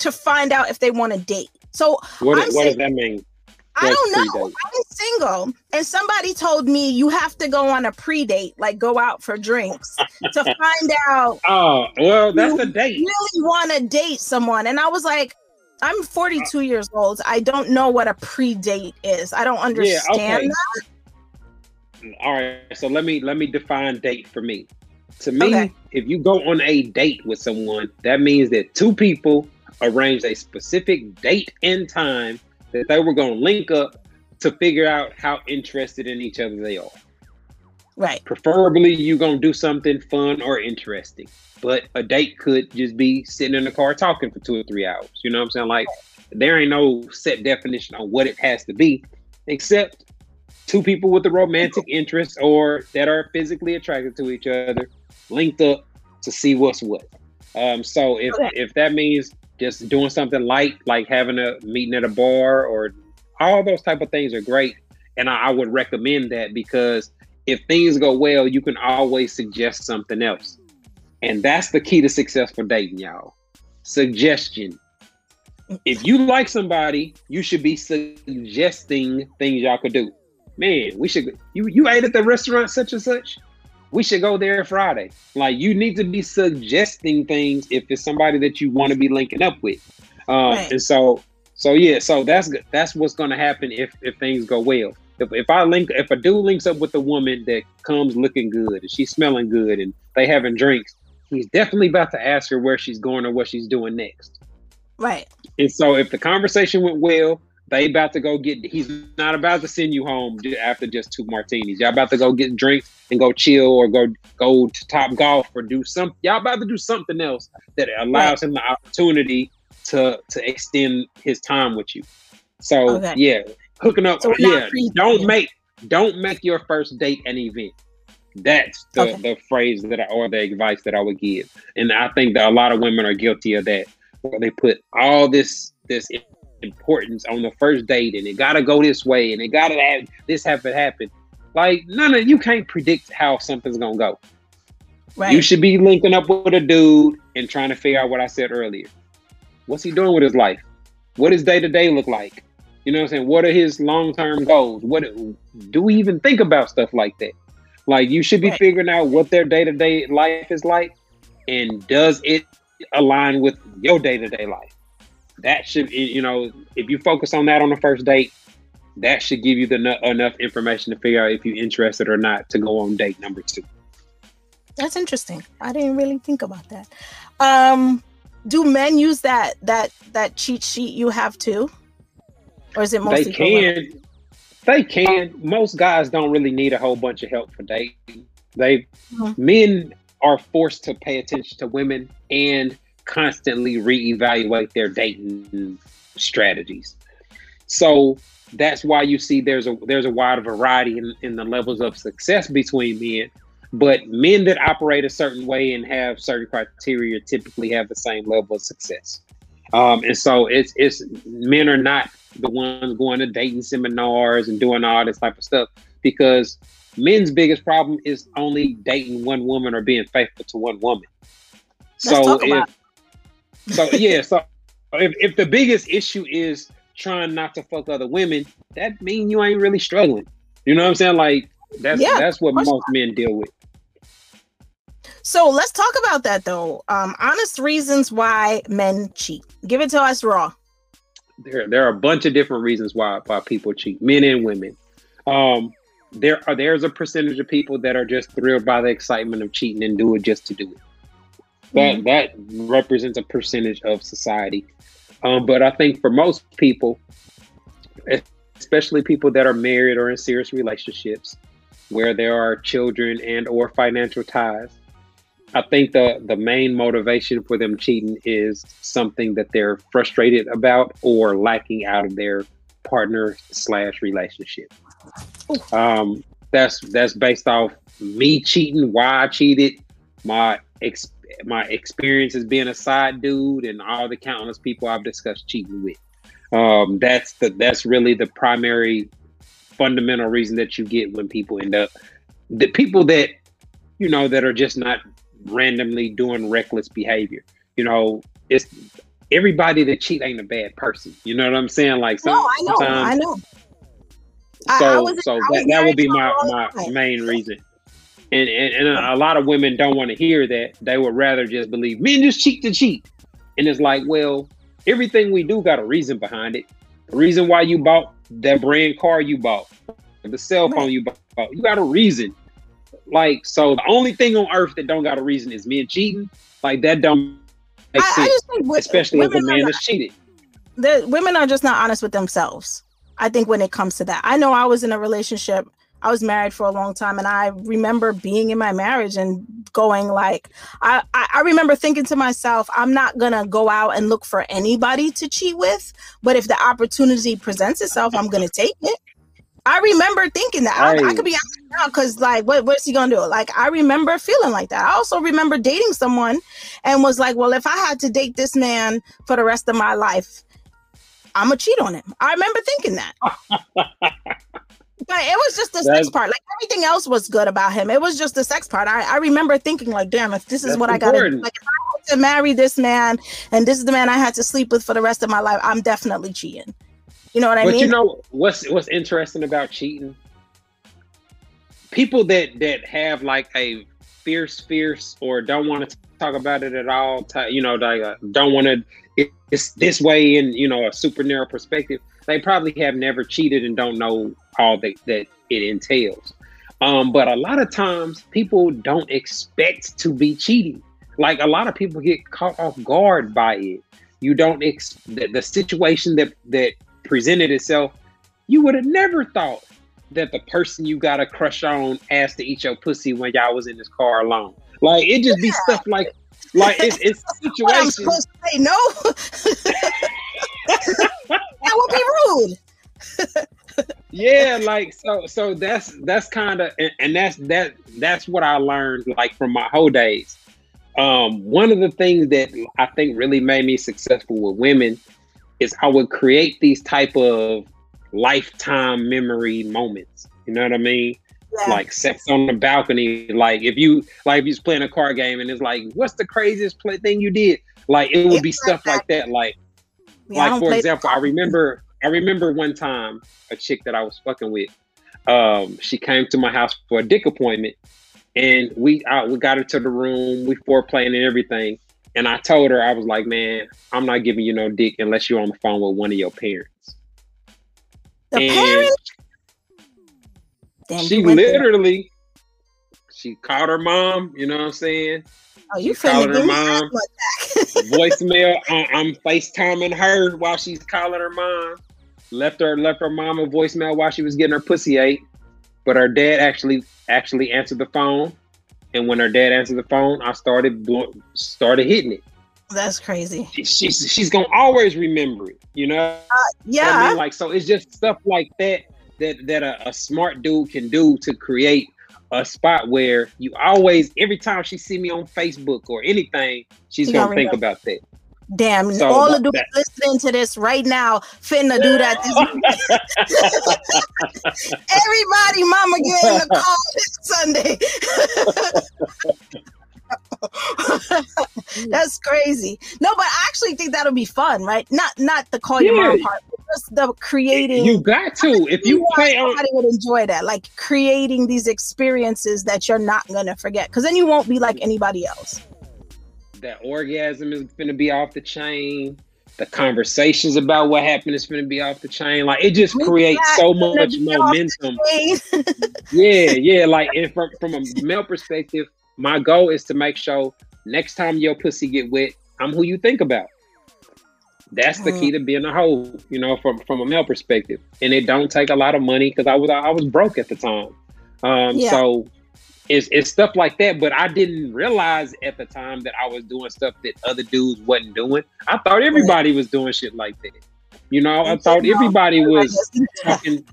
to find out if they want to date. So what, what saying, does that mean? I don't know. I'm single, and somebody told me you have to go on a pre-date, like go out for drinks, to find out. Oh, well, that's a date. Really want to date someone, and I was like, I'm 42 years old. I don't know what a pre-date is. I don't understand yeah, okay. that. All right, so let me let me define date for me. To me, okay. if you go on a date with someone, that means that two people arranged a specific date and time that they were going to link up to figure out how interested in each other they are. Right. Preferably, you're going to do something fun or interesting. But a date could just be sitting in the car talking for two or three hours. You know what I'm saying? Like, there ain't no set definition on what it has to be, except two people with a romantic interest or that are physically attracted to each other linked up to see what's what. Um, so if okay. if that means just doing something light, like having a meeting at a bar or all those type of things are great. And I, I would recommend that because if things go well, you can always suggest something else. And that's the key to successful dating, y'all. Suggestion. If you like somebody, you should be suggesting things y'all could do. Man, we should you you ate at the restaurant such and such we should go there Friday. Like you need to be suggesting things if it's somebody that you want to be linking up with. Um, right. And so, so yeah, so that's that's what's going to happen if if things go well. If, if I link, if a dude links up with a woman that comes looking good and she's smelling good and they having drinks, he's definitely about to ask her where she's going or what she's doing next. Right. And so if the conversation went well, they about to go get. He's not about to send you home after just two martinis. Y'all about to go get drinks and go chill or go go to Top Golf or do some. Y'all about to do something else that allows him the opportunity to to extend his time with you. So okay. yeah, hooking up. So yeah, don't make don't make your first date an event. That's the, okay. the phrase that I, or the advice that I would give. And I think that a lot of women are guilty of that. Where they put all this this importance on the first date and it gotta go this way and it gotta have this have to happen. Like none of you can't predict how something's gonna go. Right. You should be linking up with a dude and trying to figure out what I said earlier. What's he doing with his life? What does day to day look like? You know what I'm saying? What are his long term goals? What do we even think about stuff like that? Like you should be right. figuring out what their day to day life is like, and does it align with your day to day life? That should you know if you focus on that on the first date that should give you the enough information to figure out if you're interested or not to go on date number two. That's interesting. I didn't really think about that. Um do men use that that that cheat sheet you have too? Or is it mostly they can. they can. Most guys don't really need a whole bunch of help for dating. They mm-hmm. men are forced to pay attention to women and constantly reevaluate their dating strategies. So that's why you see there's a there's a wide variety in, in the levels of success between men. But men that operate a certain way and have certain criteria typically have the same level of success. Um, and so it's it's men are not the ones going to dating seminars and doing all this type of stuff because men's biggest problem is only dating one woman or being faithful to one woman. Let's so if so yeah, so if, if the biggest issue is trying not to fuck other women, that mean you ain't really struggling. You know what I'm saying? Like that's yeah, that's what most men deal with. So let's talk about that though. Um, honest reasons why men cheat. Give it to us raw. There, there are a bunch of different reasons why why people cheat, men and women. Um, there are there's a percentage of people that are just thrilled by the excitement of cheating and do it just to do it. That mm-hmm. that represents a percentage of society. Um, but I think for most people, especially people that are married or in serious relationships, where there are children and or financial ties, I think the the main motivation for them cheating is something that they're frustrated about or lacking out of their partner slash relationship. Um, that's that's based off me cheating, why I cheated, my ex- my experience as being a side dude and all the countless people I've discussed cheating with. Um, that's the that's really the primary fundamental reason that you get when people end up the people that you know that are just not randomly doing reckless behavior. You know, it's everybody that cheat ain't a bad person. You know what I'm saying? Like some, no, I know, I know. So, I, I so that, that would be my, my main reason. And, and, and a lot of women don't want to hear that. They would rather just believe men just cheat to cheat. And it's like, well, everything we do got a reason behind it. The reason why you bought that brand car you bought, the cell phone you bought, you got a reason. Like, so the only thing on earth that don't got a reason is men cheating. Like that don't make I, sense, I especially if a man is cheated. The women are just not honest with themselves. I think when it comes to that, I know I was in a relationship I was married for a long time and I remember being in my marriage and going like I, I remember thinking to myself, I'm not gonna go out and look for anybody to cheat with, but if the opportunity presents itself, I'm gonna take it. I remember thinking that I, I could be out now because like what, what's he gonna do? Like I remember feeling like that. I also remember dating someone and was like, well, if I had to date this man for the rest of my life, I'm gonna cheat on him. I remember thinking that. But it was just the sex part. Like everything else was good about him. It was just the sex part. I, I remember thinking, like, damn, if this is what important. I gotta like if I had to marry this man and this is the man I had to sleep with for the rest of my life, I'm definitely cheating. You know what I but mean? But you know what's what's interesting about cheating? People that that have like a fierce, fierce, or don't want to talk about it at all. You know, they uh, don't want to. It's this way in you know a super narrow perspective. They probably have never cheated and don't know all that, that it entails. Um, but a lot of times people don't expect to be cheating. Like a lot of people get caught off guard by it. You don't ex the, the situation that that presented itself. You would have never thought that the person you got a crush on asked to eat your pussy when y'all was in this car alone. Like it just yeah. be stuff like like it's it's situations. I'm supposed to say no. that would be rude yeah, like so so that's that's kind of and, and, that's that that's what I learned like from my whole days. Um, one of the things that I think really made me successful with women is I would create these type of lifetime memory moments. You know what I mean? Yeah. Like sex on the balcony. Like if you like if you're playing a card game and it's like, what's the craziest play thing you did? Like it would it's be stuff like that. Like yeah, like for example, I remember I remember one time a chick that I was fucking with. Um, she came to my house for a dick appointment, and we uh, we got her to the room. We foreplaying and everything. And I told her I was like, "Man, I'm not giving you no dick unless you're on the phone with one of your parents." The and parents. she literally, she called her mom. You know what I'm saying? Oh, you calling her mom? voicemail. I'm FaceTiming her while she's calling her mom left her left her mom a voicemail while she was getting her pussy ate, but her dad actually actually answered the phone. And when her dad answered the phone, I started started hitting it. That's crazy. She, she's she's gonna always remember it, you know. Uh, yeah. I mean, like so, it's just stuff like that that that a, a smart dude can do to create a spot where you always every time she see me on Facebook or anything, she's gonna think about that. Damn, so all the dudes listening to this right now finna do that. Everybody, mama getting a call this Sunday. That's crazy. No, but I actually think that'll be fun, right? Not not the call yeah. your mom part, just the creating. You got to. If you play on, somebody would enjoy that, like creating these experiences that you're not gonna forget, because then you won't be like anybody else that orgasm is going to be off the chain. The conversations about what happened is going to be off the chain. Like it just creates so much momentum. yeah, yeah. Like and from from a male perspective, my goal is to make sure next time your pussy get wet, I'm who you think about. That's the key mm. to being a hoe, you know, from from a male perspective. And it don't take a lot of money because I was I was broke at the time. Um, yeah. so it's, it's stuff like that. But I didn't realize at the time that I was doing stuff that other dudes wasn't doing. I thought everybody was doing shit like that. You know, I thought everybody was talking.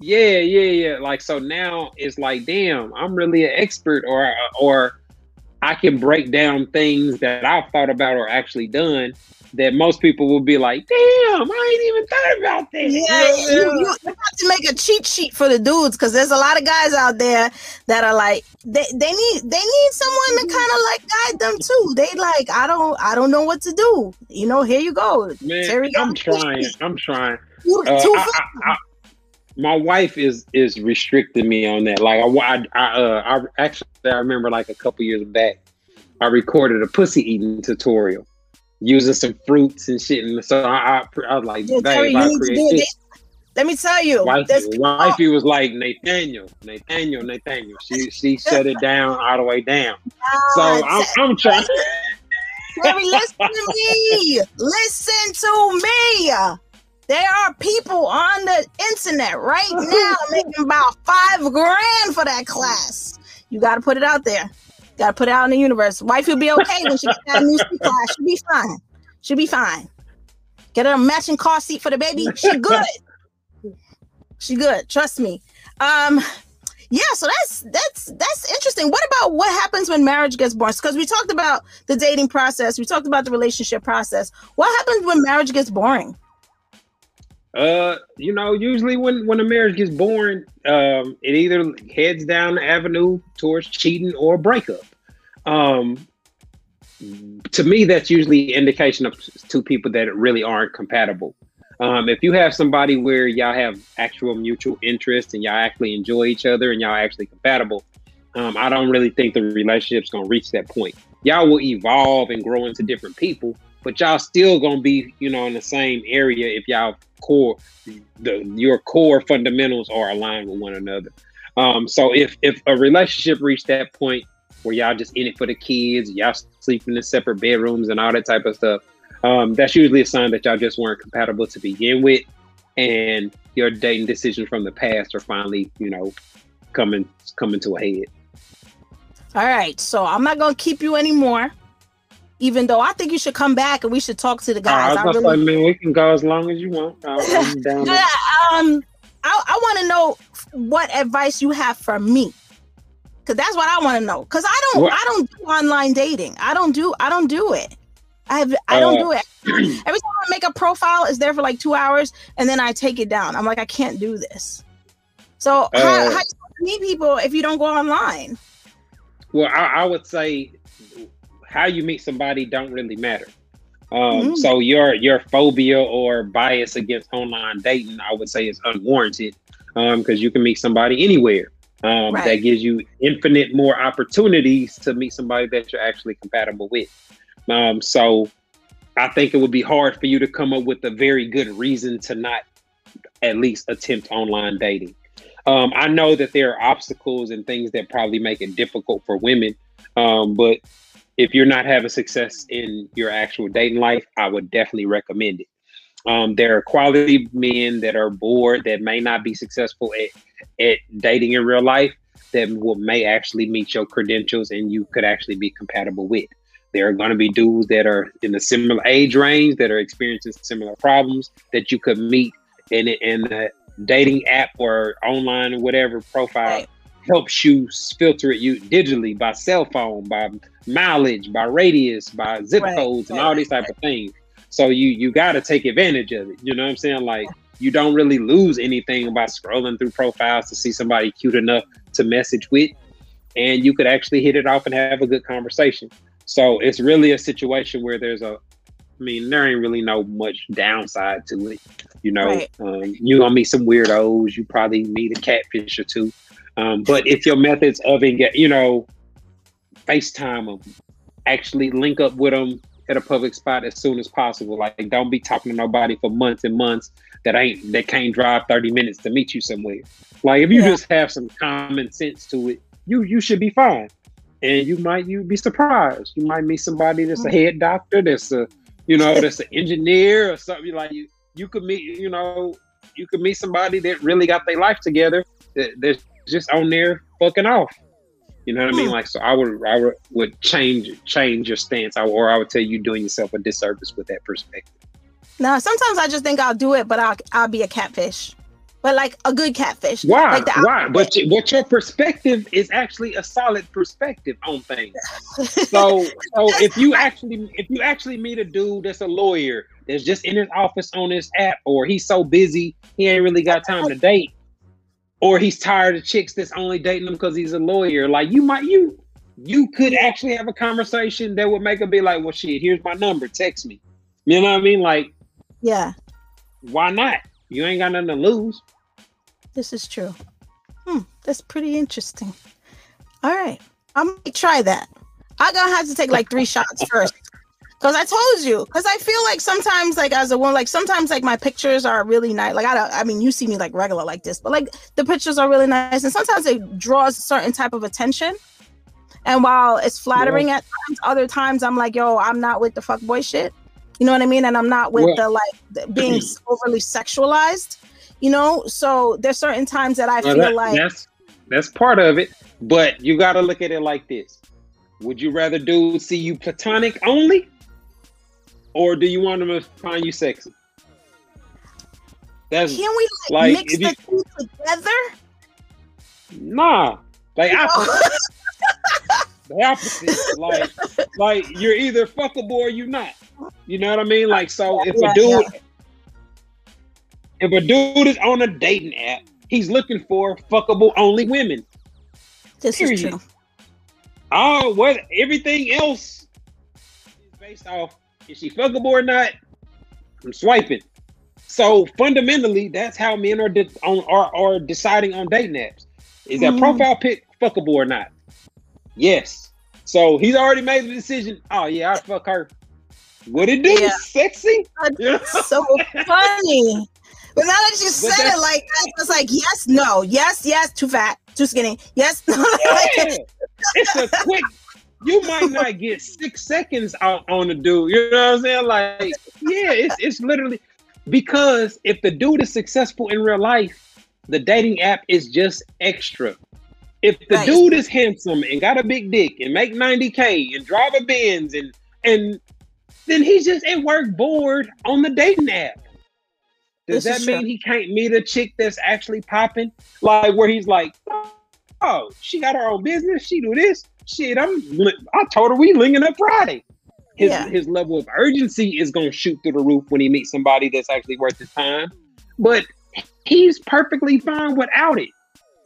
Yeah, yeah, yeah. Like so now it's like, damn, I'm really an expert, or or I can break down things that I've thought about or actually done that most people will be like, "Damn, I ain't even thought about this." Yeah, you, you, you, have to make a cheat sheet for the dudes because there's a lot of guys out there that are like, they, they need they need someone to kind of like guide them too. They like, I don't I don't know what to do. You know, here you go. Man, I'm trying. I'm trying. Uh, I, I, my wife is is restricting me on that. Like I, I, uh, I actually I remember like a couple years back, I recorded a pussy eating tutorial using some fruits and shit. And so I, I, I was like, yeah, Terry, I this. Let me tell you, wifey, wifey was like Nathaniel, Nathaniel, Nathaniel. She she shut it down all the way down. so I'm, I'm trying. Terry, listen to me. Listen to me. There are people on the internet right now making about five grand for that class. You got to put it out there. Got to put it out in the universe. Wife will be okay when she gets that new C-Class. She'll be fine. She'll be fine. Get her a matching car seat for the baby. She good. she good. Trust me. Um, yeah, so that's that's that's interesting. What about what happens when marriage gets born? Because we talked about the dating process, we talked about the relationship process. What happens when marriage gets boring? Uh, you know, usually when when a marriage gets born, um, it either heads down the avenue towards cheating or breakup. Um, to me, that's usually indication of two people that really aren't compatible. Um, if you have somebody where y'all have actual mutual interest and y'all actually enjoy each other and y'all actually compatible, um, I don't really think the relationship's gonna reach that point. Y'all will evolve and grow into different people, but y'all still gonna be, you know, in the same area if y'all core, the your core fundamentals are aligned with one another. Um, so if if a relationship reached that point where y'all just in it for the kids, y'all sleeping in separate bedrooms and all that type of stuff, um, that's usually a sign that y'all just weren't compatible to begin with, and your dating decisions from the past are finally, you know, coming coming to a head. All right, so I'm not gonna keep you anymore. Even though I think you should come back and we should talk to the guys. Uh, I, really... say, man, we can go as long as you want. Yeah, um, I, I want to know what advice you have for me because that's what I want to know. Because I don't, what? I don't do online dating. I don't do, I don't do it. I have, I don't uh, do it. Every time I make a profile, it's there for like two hours, and then I take it down. I'm like, I can't do this. So uh, how, how do you meet people if you don't go online? Well, I, I, would say how you meet somebody don't really matter. Um, mm-hmm. So your your phobia or bias against online dating, I would say, is unwarranted because um, you can meet somebody anywhere. Um, right. That gives you infinite more opportunities to meet somebody that you're actually compatible with. Um, so I think it would be hard for you to come up with a very good reason to not at least attempt online dating. Um, I know that there are obstacles and things that probably make it difficult for women, um, but if you're not having success in your actual dating life, I would definitely recommend it. Um, there are quality men that are bored that may not be successful at, at dating in real life that will may actually meet your credentials and you could actually be compatible with. There are going to be dudes that are in a similar age range that are experiencing similar problems that you could meet in in the dating app or online or whatever profile right. Helps you filter it you digitally by cell phone, by mileage, by radius, by zip right. codes, and all these type of things. So you you got to take advantage of it. You know what I'm saying? Like you don't really lose anything by scrolling through profiles to see somebody cute enough to message with, and you could actually hit it off and have a good conversation. So it's really a situation where there's a, I mean, there ain't really no much downside to it. You know, right. um, you gonna meet some weirdos. You probably meet a catfish or two. Um, but if your methods of engage, you know, FaceTime them, actually link up with them at a public spot as soon as possible. Like, don't be talking to nobody for months and months that ain't that can't drive thirty minutes to meet you somewhere. Like, if you yeah. just have some common sense to it, you you should be fine and you might you be surprised. You might meet somebody that's a mm. head doctor, that's a you know that's an engineer or something like you. You could meet you know you could meet somebody that really got their life together. That, that's just on there fucking off. You know what I mean? Hmm. Like so, I would I would, would change change your stance, or I would tell you doing yourself a disservice with that perspective. No, sometimes I just think I'll do it, but I'll I'll be a catfish but like a good catfish. Why? Like Why? But but your perspective is actually a solid perspective on things. so so if you actually if you actually meet a dude that's a lawyer that's just in his office on his app, or he's so busy he ain't really got time to date, or he's tired of chicks that's only dating him because he's a lawyer, like you might you you could actually have a conversation that would make him be like, well, shit, here's my number, text me. You know what I mean? Like, yeah. Why not? You ain't got nothing to lose. This is true. Hmm, that's pretty interesting. All right, I'm gonna try that. I'm gonna have to take like three shots first. Cause I told you, cause I feel like sometimes, like as a woman, like sometimes, like my pictures are really nice. Like I don't, I mean, you see me like regular like this, but like the pictures are really nice, and sometimes it draws a certain type of attention. And while it's flattering yeah. at times, other times I'm like, yo, I'm not with the fuck boy shit. You know what I mean? And I'm not with the like the, being overly sexualized. You know, so there's certain times that I well, feel that, like that's that's part of it. But you got to look at it like this: Would you rather dudes see you platonic only, or do you want them to find you sexy? That's can we like, like mix the two together? Nah, like I, the opposite. like, like you're either fuckable or you're not. You know what I mean? Like, so if a dude, if a dude is on a dating app, he's looking for fuckable only women. This Period. is true. Oh, what everything else is based off is she fuckable or not? I'm swiping. So fundamentally, that's how men are de- on are, are deciding on dating apps. Is that mm. profile pic fuckable or not? Yes. So he's already made the decision. Oh yeah, I fuck her. What it do? Yeah. Sexy? so funny. But now that you said it like I was like, yes, no, yes, yes, too fat, too skinny, yes, no. Yeah. it's a quick. You might not get six seconds out on the dude. You know what I'm saying? Like, yeah, it's it's literally because if the dude is successful in real life, the dating app is just extra. If the right. dude is handsome and got a big dick and make 90k and drive a Benz and and then he's just at work bored on the dating app. Does this that mean true. he can't meet a chick that's actually popping? Like where he's like, oh, she got her own business. She do this. Shit, I'm. I told her we linking up Friday. His yeah. his level of urgency is gonna shoot through the roof when he meets somebody that's actually worth his time. But he's perfectly fine without it.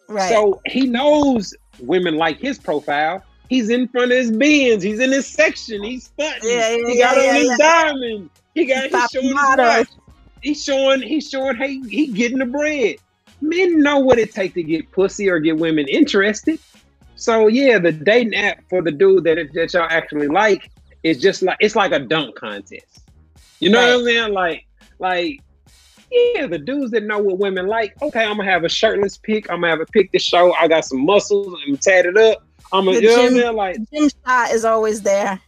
Right. So he knows women like his profile. He's in front of his Benz. He's in his section. He's stunting. Yeah, yeah, he got yeah, on his yeah. diamond. He got he's showing his watch. He's showing he's showing hey he getting the bread. Men know what it takes to get pussy or get women interested. So yeah, the dating app for the dude that that y'all actually like is just like it's like a dunk contest. You know right. what I'm saying? Like like yeah, the dudes that know what women like. Okay, I'm gonna have a shirtless pic. I'm gonna have a pic to show I got some muscles. I'm tatted up. I'm gonna, you know what I mean? Like gym shot is always there.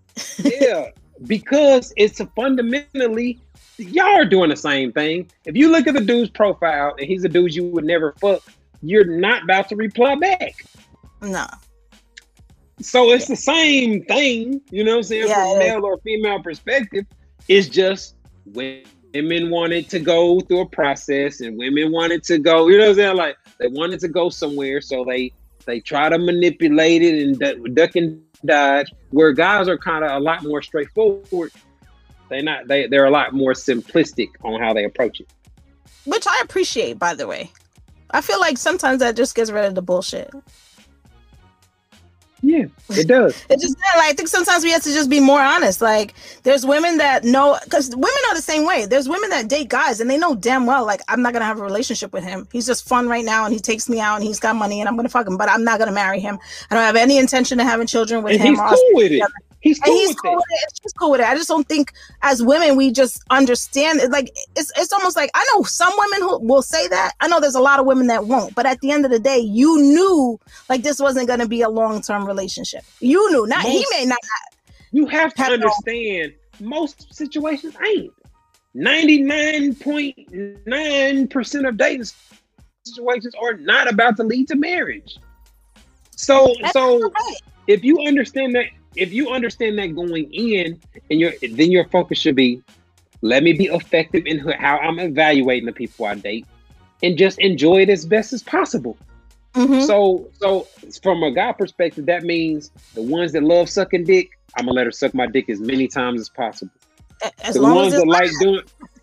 yeah, because it's fundamentally y'all are doing the same thing. If you look at the dude's profile and he's a dude you would never fuck, you're not about to reply back. No. So it's yeah. the same thing, you know what I'm saying, yeah, from a male or female perspective. It's just when women wanted to go through a process and women wanted to go, you know what I'm saying? Like they wanted to go somewhere, so they they try to manipulate it and duck and dodge. Where guys are kind of a lot more straightforward. They're not they they're a lot more simplistic on how they approach it. Which I appreciate, by the way. I feel like sometimes that just gets rid of the bullshit. Yeah, it does. it just like I think sometimes we have to just be more honest. Like there's women that know because women are the same way. There's women that date guys and they know damn well like I'm not gonna have a relationship with him. He's just fun right now and he takes me out and he's got money and I'm gonna fuck him, but I'm not gonna marry him. I don't have any intention of having children with and him. He's cool with it. He's cool, he's with, cool it. with it. It's just cool with it. I just don't think as women we just understand it. Like it's it's almost like I know some women who will say that. I know there's a lot of women that won't. But at the end of the day, you knew like this wasn't going to be a long term relationship. You knew. Not most, he may not. You have to have understand. Most situations ain't. Ninety nine point nine percent of dating situations are not about to lead to marriage. So That's so. Right if you understand that if you understand that going in and your then your focus should be let me be effective in how i'm evaluating the people i date and just enjoy it as best as possible. Mm-hmm. so so from a guy perspective that means the ones that love sucking dick i'm gonna let her suck my dick as many times as possible. As the ones that like doing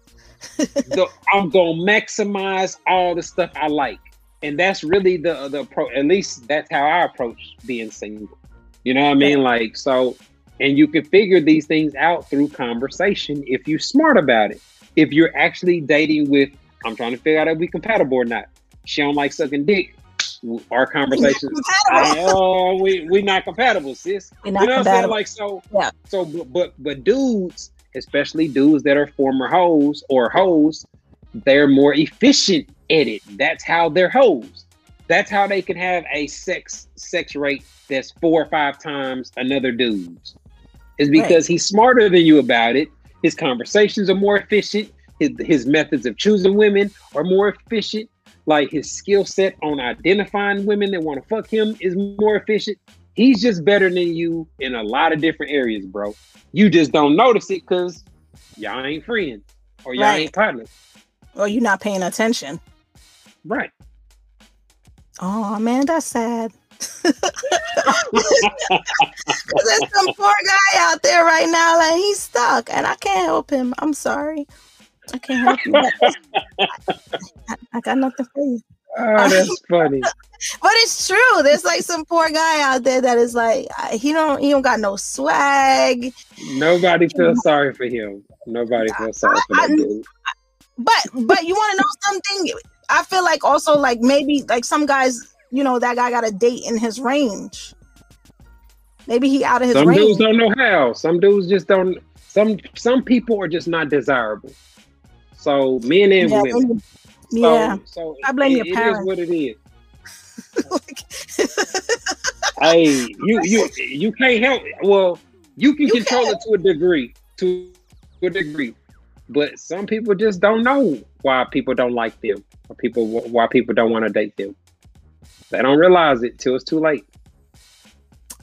the, i'm gonna maximize all the stuff i like. And that's really the the pro at least that's how i approach being single you know what I mean? Like, so, and you can figure these things out through conversation if you're smart about it. If you're actually dating with, I'm trying to figure out if we compatible or not. she don't like sucking dick. Our conversations, oh, we we not compatible, sis. Not you know compatible. what I'm saying? Like so, yeah. So, but but dudes, especially dudes that are former hoes or hoes, they're more efficient at it. That's how they're hoes. That's how they can have a sex sex rate that's four or five times another dude's. Is because right. he's smarter than you about it. His conversations are more efficient. His, his methods of choosing women are more efficient. Like his skill set on identifying women that want to fuck him is more efficient. He's just better than you in a lot of different areas, bro. You just don't notice it because y'all ain't friends or y'all right. ain't partners. Or you're not paying attention. Right. Oh man, that's sad. there's some poor guy out there right now, like he's stuck, and I can't help him. I'm sorry, I can't help you. I, I got nothing for you. Oh, that's funny. but it's true. There's like some poor guy out there that is like he don't he don't got no swag. Nobody feels sorry for him. Nobody feels sorry for him. But but you want to know something? I feel like also like maybe like some guys, you know, that guy got a date in his range. Maybe he out of his some range. Some dudes don't know how. Some dudes just don't. Some some people are just not desirable. So men and yeah, women. So, yeah. So I blame it, your parents. It is what it is. hey, you you you can't help. It. Well, you can you control can. it to a degree. To, to a degree, but some people just don't know why people don't like them or people why people don't want to date them. They don't realize it till it's too late.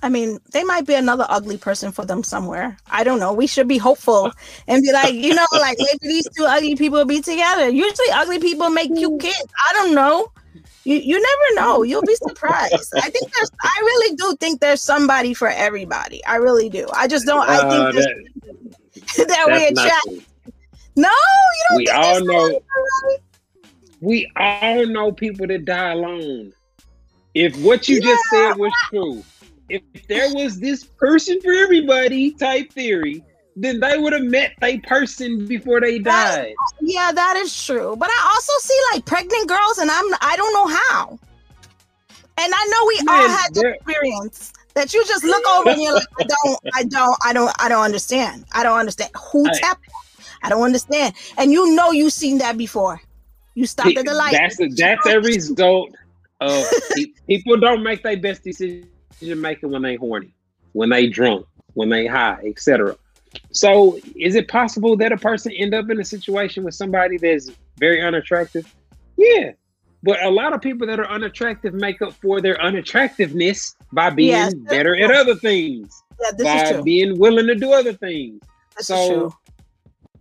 I mean, they might be another ugly person for them somewhere. I don't know. We should be hopeful and be like, you know, like maybe these two ugly people be together. Usually, ugly people make cute kids. I don't know. You you never know. You'll be surprised. I think there's. I really do think there's somebody for everybody. I really do. I just don't. I think uh, that, that we attract. No, you don't. We all know. We all know people that die alone. If what you yeah. just said was true, if there was this person for everybody type theory, then they would have met a person before they died. That, yeah, that is true. But I also see like pregnant girls, and I'm I don't know how. And I know we Man, all had the experience that you just look over and you're like, I don't, I don't, I don't, I don't understand. I don't understand who I, tapped. I don't understand. And you know you've seen that before. You stopped at the light. That's a, that's a result of people don't make their best decision making when they horny, when they drunk, when they high, etc. So, is it possible that a person end up in a situation with somebody that's very unattractive? Yeah, but a lot of people that are unattractive make up for their unattractiveness by being yes, better at other things, yeah, by being willing to do other things. This so,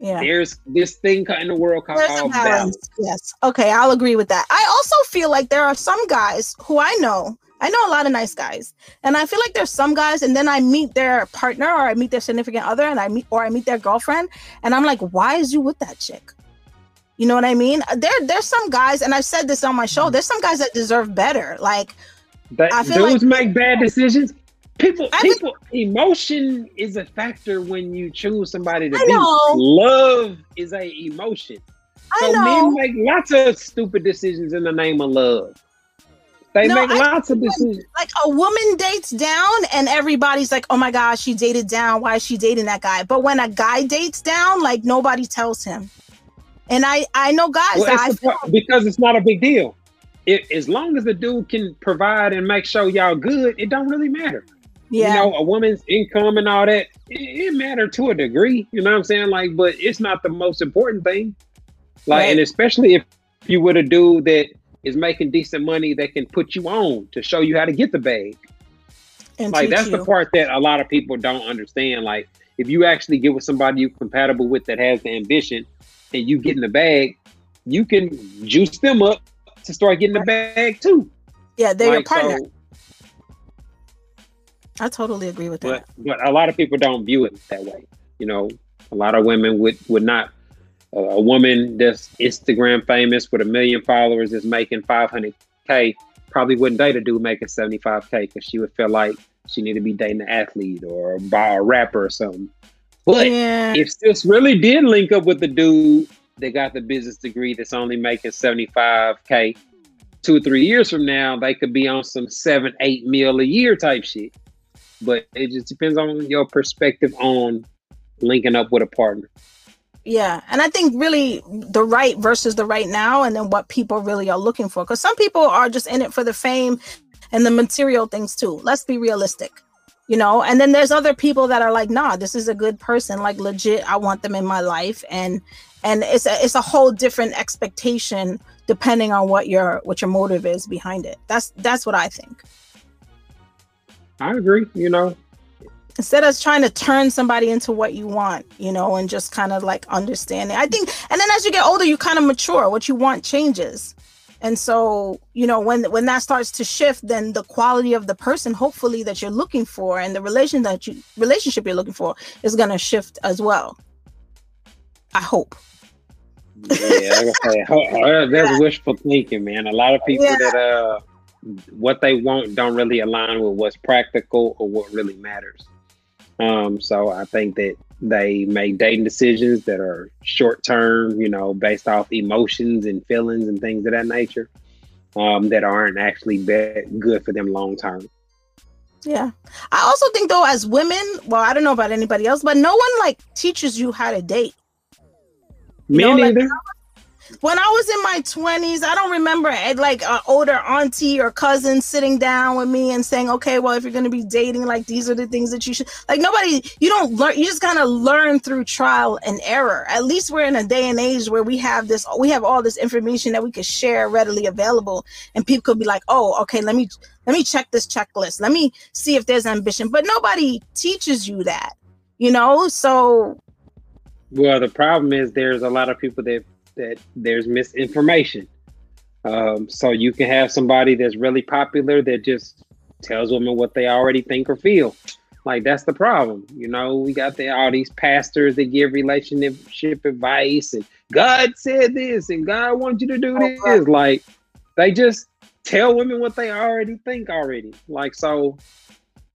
yeah. there's this thing in the world called balance. balance. Yes. Okay, I'll agree with that. I also feel like there are some guys who I know I know a lot of nice guys, and I feel like there's some guys, and then I meet their partner or I meet their significant other, and I meet or I meet their girlfriend, and I'm like, why is you with that chick? You know what I mean? There, there's some guys, and I've said this on my show. Mm-hmm. There's some guys that deserve better. Like, that, I feel dudes like, make bad decisions. People, people, emotion is a factor when you choose somebody to I be. Know. Love is a emotion. So men make lots of stupid decisions in the name of love. They no, make I lots of decisions. Like a woman dates down, and everybody's like, "Oh my gosh, she dated down. Why is she dating that guy?" But when a guy dates down, like nobody tells him. And I, I know guys well, I because it's not a big deal. It, as long as the dude can provide and make sure y'all good, it don't really matter. Yeah. You know, a woman's income and all that, it, it matter to a degree. You know what I'm saying? Like, but it's not the most important thing. Like, right. and especially if you were a dude that is making decent money that can put you on to show you how to get the bag. And like that's you. the part that a lot of people don't understand. Like if you actually get with somebody you're compatible with that has the ambition and you get in the bag, you can juice them up to start getting the bag too. Yeah, they're like, your partner. So, I totally agree with that. But, but a lot of people don't view it that way. You know, a lot of women would would not a woman that's Instagram famous with a million followers is making 500k probably wouldn't date a dude making 75k because she would feel like she need to be dating an athlete or by a rapper or something. But yeah. if this really did link up with the dude that got the business degree that's only making 75k, two or three years from now, they could be on some seven, eight mil a year type shit. But it just depends on your perspective on linking up with a partner. Yeah. And I think really the right versus the right now, and then what people really are looking for. Because some people are just in it for the fame and the material things too. Let's be realistic, you know. And then there's other people that are like, nah, this is a good person, like legit. I want them in my life, and and it's a it's a whole different expectation depending on what your what your motive is behind it. That's that's what I think. I agree. You know, instead of trying to turn somebody into what you want, you know, and just kind of like understanding. I think, and then as you get older, you kind of mature. What you want changes and so you know when when that starts to shift then the quality of the person hopefully that you're looking for and the relation that you relationship you're looking for is going to shift as well i hope yeah like I say, that's yeah. wishful thinking man a lot of people yeah. that uh what they want don't really align with what's practical or what really matters um so i think that they make dating decisions that are short term, you know, based off emotions and feelings and things of that nature um, that aren't actually good for them long term. Yeah. I also think though, as women, well, I don't know about anybody else, but no one like teaches you how to date. You Me know, neither. Like, when I was in my 20s, I don't remember eh, like an older auntie or cousin sitting down with me and saying, okay, well, if you're going to be dating, like these are the things that you should like. Nobody, you don't learn, you just kind of learn through trial and error. At least we're in a day and age where we have this, we have all this information that we could share readily available, and people could be like, oh, okay, let me let me check this checklist. Let me see if there's ambition. But nobody teaches you that, you know? So well, the problem is there's a lot of people that that there's misinformation. Um, so you can have somebody that's really popular that just tells women what they already think or feel. Like that's the problem. You know, we got the, all these pastors that give relationship advice and God said this and God wants you to do this. Like they just tell women what they already think already. Like so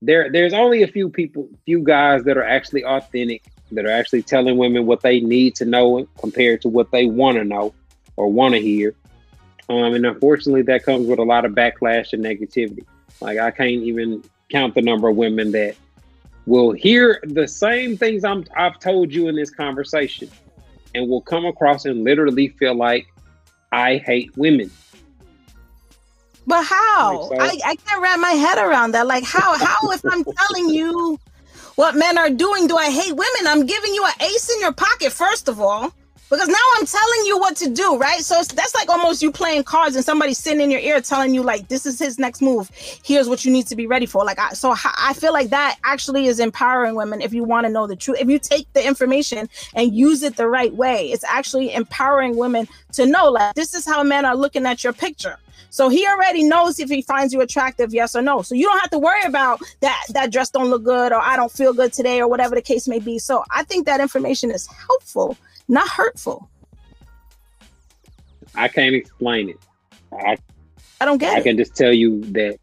there there's only a few people, few guys that are actually authentic that are actually telling women what they need to know compared to what they want to know or want to hear. Um, and unfortunately, that comes with a lot of backlash and negativity. Like I can't even count the number of women that will hear the same things I'm, I've told you in this conversation, and will come across and literally feel like I hate women. But how? Like so, I, I can't wrap my head around that. Like how? How if I'm telling you what men are doing. Do I hate women? I'm giving you an ace in your pocket, first of all, because now I'm telling you what to do, right? So that's like almost you playing cards and somebody sitting in your ear telling you, like, this is his next move. Here's what you need to be ready for. Like, I, so I feel like that actually is empowering women if you want to know the truth. If you take the information and use it the right way, it's actually empowering women to know, like, this is how men are looking at your picture so he already knows if he finds you attractive, yes or no. So you don't have to worry about that that dress don't look good or I don't feel good today or whatever the case may be. So I think that information is helpful, not hurtful. I can't explain it. I, I don't get I it. can just tell you that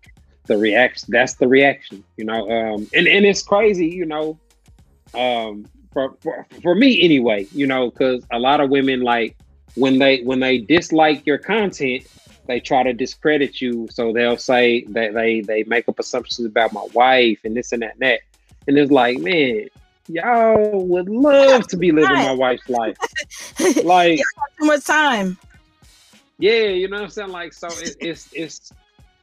the reaction that's the reaction, you know. Um and, and it's crazy, you know. Um for, for, for me anyway, you know, because a lot of women like when they when they dislike your content, they try to discredit you. So they'll say that they they make up assumptions about my wife and this and that and that. And it's like, man, y'all would love to be living my wife's life. Like too much time. Yeah, you know what I'm saying? Like, so it, it's it's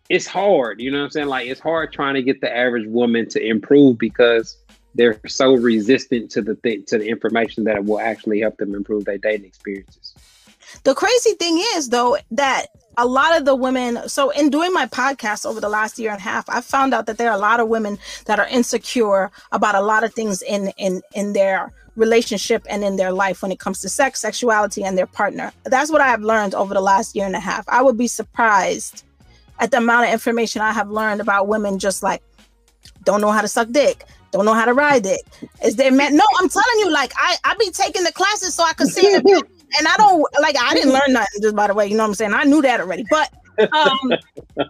it's hard, you know what I'm saying? Like it's hard trying to get the average woman to improve because they're so resistant to the thing to the information that will actually help them improve their dating experiences. The crazy thing is, though, that a lot of the women, so in doing my podcast over the last year and a half, I found out that there are a lot of women that are insecure about a lot of things in in in their relationship and in their life when it comes to sex, sexuality, and their partner. That's what I have learned over the last year and a half. I would be surprised at the amount of information I have learned about women just like don't know how to suck dick, don't know how to ride it. Is there man? No, I'm telling you, like I I be taking the classes so I could see the and I don't like I didn't learn nothing just by the way, you know what I'm saying? I knew that already. But um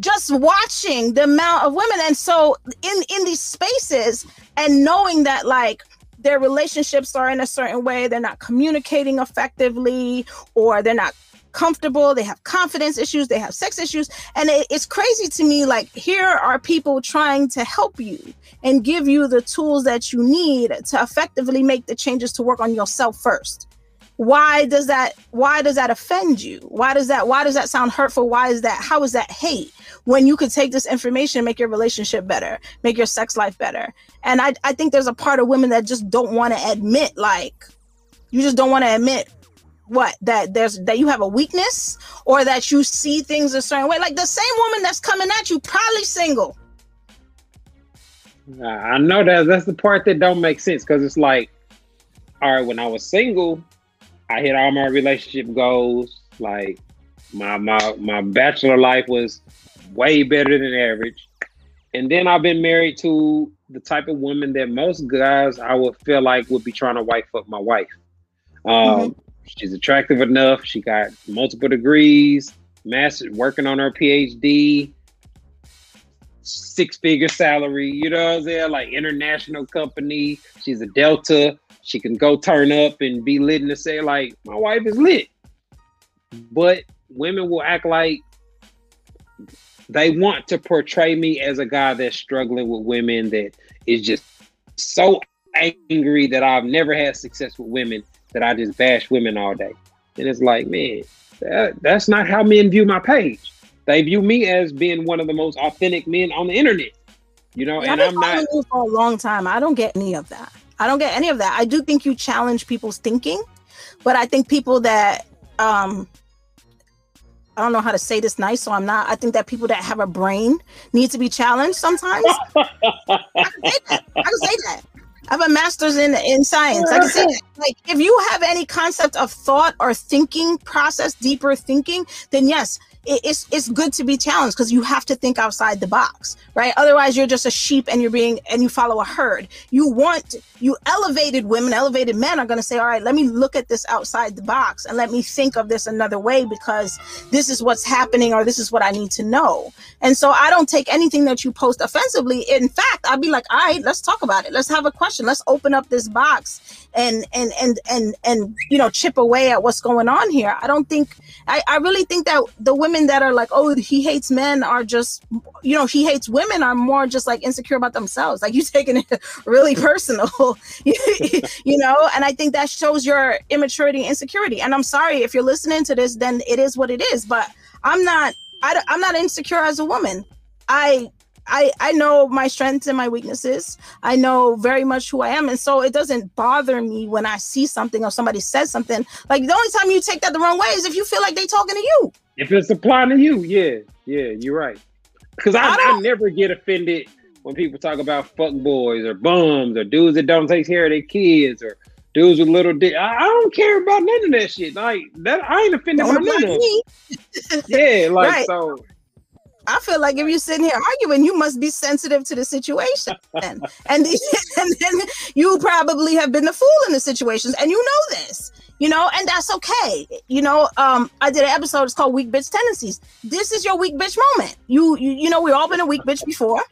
just watching the amount of women and so in in these spaces and knowing that like their relationships are in a certain way, they're not communicating effectively or they're not comfortable, they have confidence issues, they have sex issues. And it, it's crazy to me. Like, here are people trying to help you and give you the tools that you need to effectively make the changes to work on yourself first. Why does that why does that offend you? Why does that why does that sound hurtful? Why is that how is that hate? When you could take this information and make your relationship better, make your sex life better. And I, I think there's a part of women that just don't want to admit like you just don't want to admit what that there's that you have a weakness or that you see things a certain way like the same woman that's coming at you probably single i know that that's the part that don't make sense because it's like all right when i was single i hit all my relationship goals like my my my bachelor life was way better than average and then i've been married to the type of woman that most guys i would feel like would be trying to wife up my wife um, mm-hmm She's attractive enough. She got multiple degrees, master working on her PhD, six figure salary, you know what I'm saying? Like international company. She's a Delta. She can go turn up and be lit and say, like, my wife is lit. But women will act like they want to portray me as a guy that's struggling with women that is just so angry that I've never had success with women that I just bash women all day. And it's like, man, that, that's not how men view my page. They view me as being one of the most authentic men on the internet. You know, and I'm not for a long time. I don't get any of that. I don't get any of that. I do think you challenge people's thinking, but I think people that um I don't know how to say this nice, so I'm not. I think that people that have a brain need to be challenged sometimes. I, can say that. I can say that. I have a master's in in science. I can say like if you have any concept of thought or thinking process, deeper thinking, then yes, it's it's good to be challenged because you have to think outside the box, right? Otherwise, you're just a sheep and you're being and you follow a herd. You want you elevated women, elevated men are going to say, "All right, let me look at this outside the box and let me think of this another way because this is what's happening or this is what I need to know." And so I don't take anything that you post offensively. In fact, I'd be like, "All right, let's talk about it. Let's have a question. Let's open up this box and and and and and you know chip away at what's going on here." I don't think I I really think that the women that are like, oh, he hates men are just, you know, he hates women are more just like insecure about themselves. Like you taking it really personal, you know? And I think that shows your immaturity and insecurity. And I'm sorry if you're listening to this, then it is what it is. But I'm not, I, I'm not insecure as a woman. I I I know my strengths and my weaknesses. I know very much who I am, and so it doesn't bother me when I see something or somebody says something. Like the only time you take that the wrong way is if you feel like they talking to you. If it's applying to you, yeah, yeah, you're right. Because I, I, I, never get offended when people talk about fuck boys or bums or dudes that don't take care of their kids or dudes with little dick. I, I don't care about none of that shit. Like that, I ain't offended by none of it. yeah, like right. so. I feel like if you're sitting here arguing, you must be sensitive to the situation. and, and, then you probably have been the fool in the situations and you know this, you know, and that's okay. You know, um, I did an episode, it's called Weak Bitch Tendencies. This is your weak bitch moment. You, you, you know, we've all been a weak bitch before.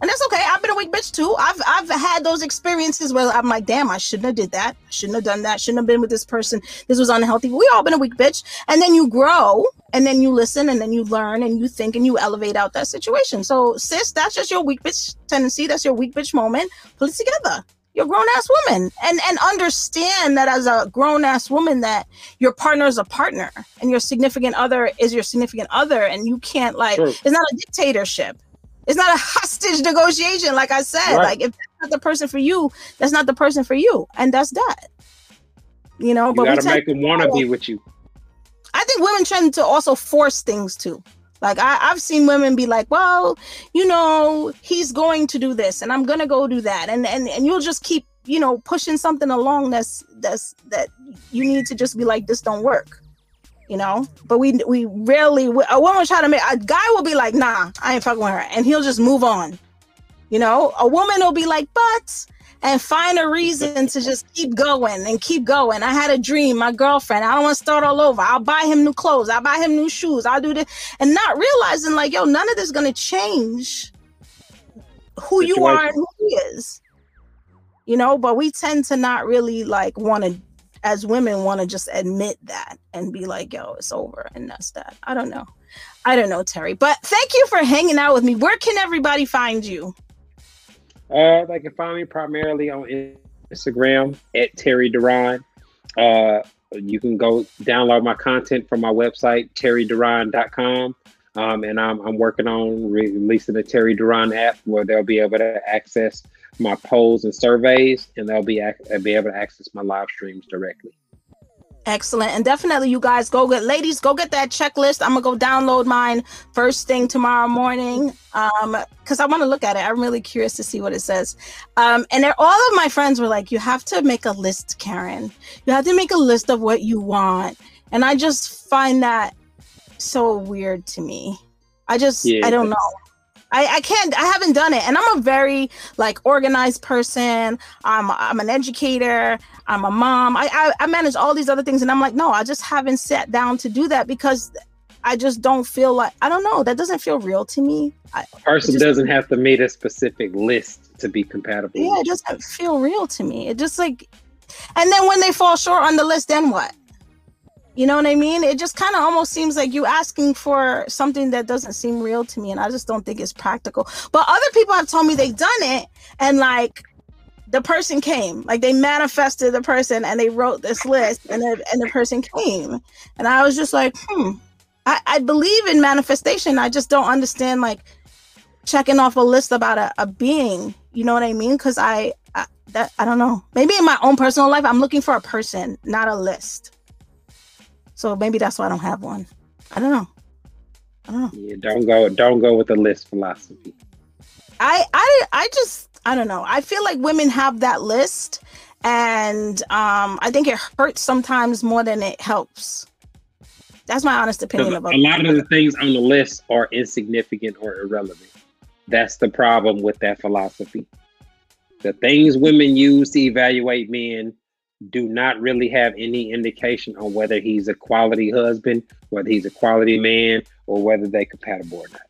And that's okay. I've been a weak bitch too. I've I've had those experiences where I'm like, damn, I shouldn't have did that. I shouldn't have done that. Shouldn't have been with this person. This was unhealthy. We all been a weak bitch. And then you grow and then you listen and then you learn and you think and you elevate out that situation. So sis, that's just your weak bitch tendency. That's your weak bitch moment. Put it together. You're a grown ass woman. And and understand that as a grown ass woman that your partner is a partner and your significant other is your significant other. And you can't like True. it's not a dictatorship it's not a hostage negotiation, like I said. Right. Like if that's not the person for you, that's not the person for you, and that's that. You know, you but gotta make them want to be with you. I think women tend to also force things too. Like I, I've seen women be like, well, you know, he's going to do this, and I'm gonna go do that, and and and you'll just keep, you know, pushing something along that's that's that you need to just be like, this don't work you know. But we we rarely a woman try to make a guy will be like, nah, I ain't fucking with her, and he'll just move on. You know, a woman will be like, but and find a reason to just keep going and keep going. I had a dream, my girlfriend. I don't want to start all over. I'll buy him new clothes. I'll buy him new shoes. I'll do this. And not realizing, like, yo, none of this is going to change who Situation. you are and who he is. You know, but we tend to not really like want to as women want to just admit that and be like, yo, it's over and that's that. I don't know. I don't know, Terry. But thank you for hanging out with me. Where can everybody find you? Uh, they can find me primarily on Instagram at Terry Duran. Uh, you can go download my content from my website, terryduran.com. Um, and I'm, I'm working on releasing the Terry Duran app where they'll be able to access my polls and surveys, and they'll be, be able to access my live streams directly. Excellent. And definitely you guys go get ladies, go get that checklist. I'm gonna go download mine first thing tomorrow morning. Um, because I want to look at it. I'm really curious to see what it says. Um, and all of my friends were like, you have to make a list, Karen. You have to make a list of what you want. And I just find that so weird to me. I just yeah, I don't know. I, I can't I haven't done it. And I'm a very like organized person. I'm I'm an educator. I'm a mom. I, I, I manage all these other things. And I'm like, no, I just haven't sat down to do that because I just don't feel like I don't know. That doesn't feel real to me. I, a person just, doesn't have to meet a specific list to be compatible. Yeah, it doesn't feel real to me. It just like and then when they fall short on the list, then what? You know what I mean? It just kind of almost seems like you asking for something that doesn't seem real to me, and I just don't think it's practical. But other people have told me they've done it, and like the person came, like they manifested the person, and they wrote this list, and the, and the person came, and I was just like, hmm. I, I believe in manifestation. I just don't understand like checking off a list about a, a being. You know what I mean? Because I, I that I don't know. Maybe in my own personal life, I'm looking for a person, not a list. So maybe that's why I don't have one. I don't know. I don't know. Yeah, don't go don't go with the list philosophy. I I I just I don't know. I feel like women have that list and um I think it hurts sometimes more than it helps. That's my honest opinion about a lot of the things on the list are insignificant or irrelevant. That's the problem with that philosophy. The things women use to evaluate men do not really have any indication on whether he's a quality husband, whether he's a quality man, or whether they're compatible or not.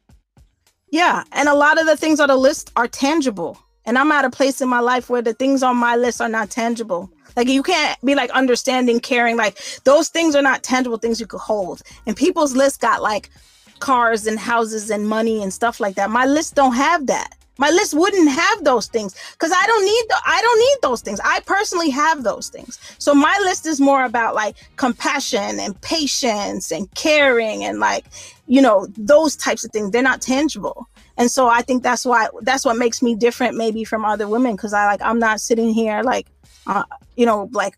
Yeah, and a lot of the things on the list are tangible. And I'm at a place in my life where the things on my list are not tangible. Like you can't be like understanding, caring. Like those things are not tangible things you could hold. And people's list got like cars and houses and money and stuff like that. My list don't have that. My list wouldn't have those things because I don't need the, I don't need those things. I personally have those things. So my list is more about like compassion and patience and caring and like you know those types of things. They're not tangible. And so I think that's why that's what makes me different maybe from other women because I like I'm not sitting here like uh, you know like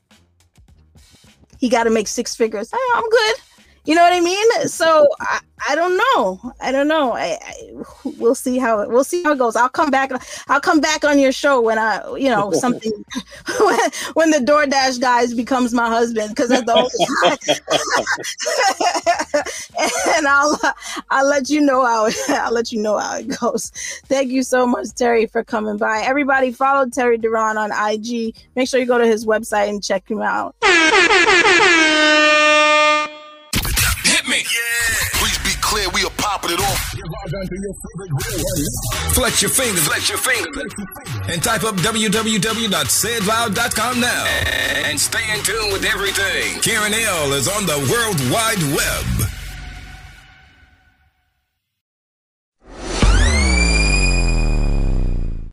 he got to make six figures. I'm good. You know what I mean? So I, I don't know. I don't know. I, I, we'll see how it we'll see how it goes. I'll come back. I'll come back on your show when I you know something when, when the DoorDash guys becomes my husband because that's the only and I'll I'll let you know how I'll let you know how it goes. Thank you so much, Terry, for coming by. Everybody follow Terry Duran on IG. Make sure you go to his website and check him out. Popping it off. Flex your fingers, flex your fingers, and type up www.saidloud.com now. And stay in tune with everything. Karen L is on the World Wide Web.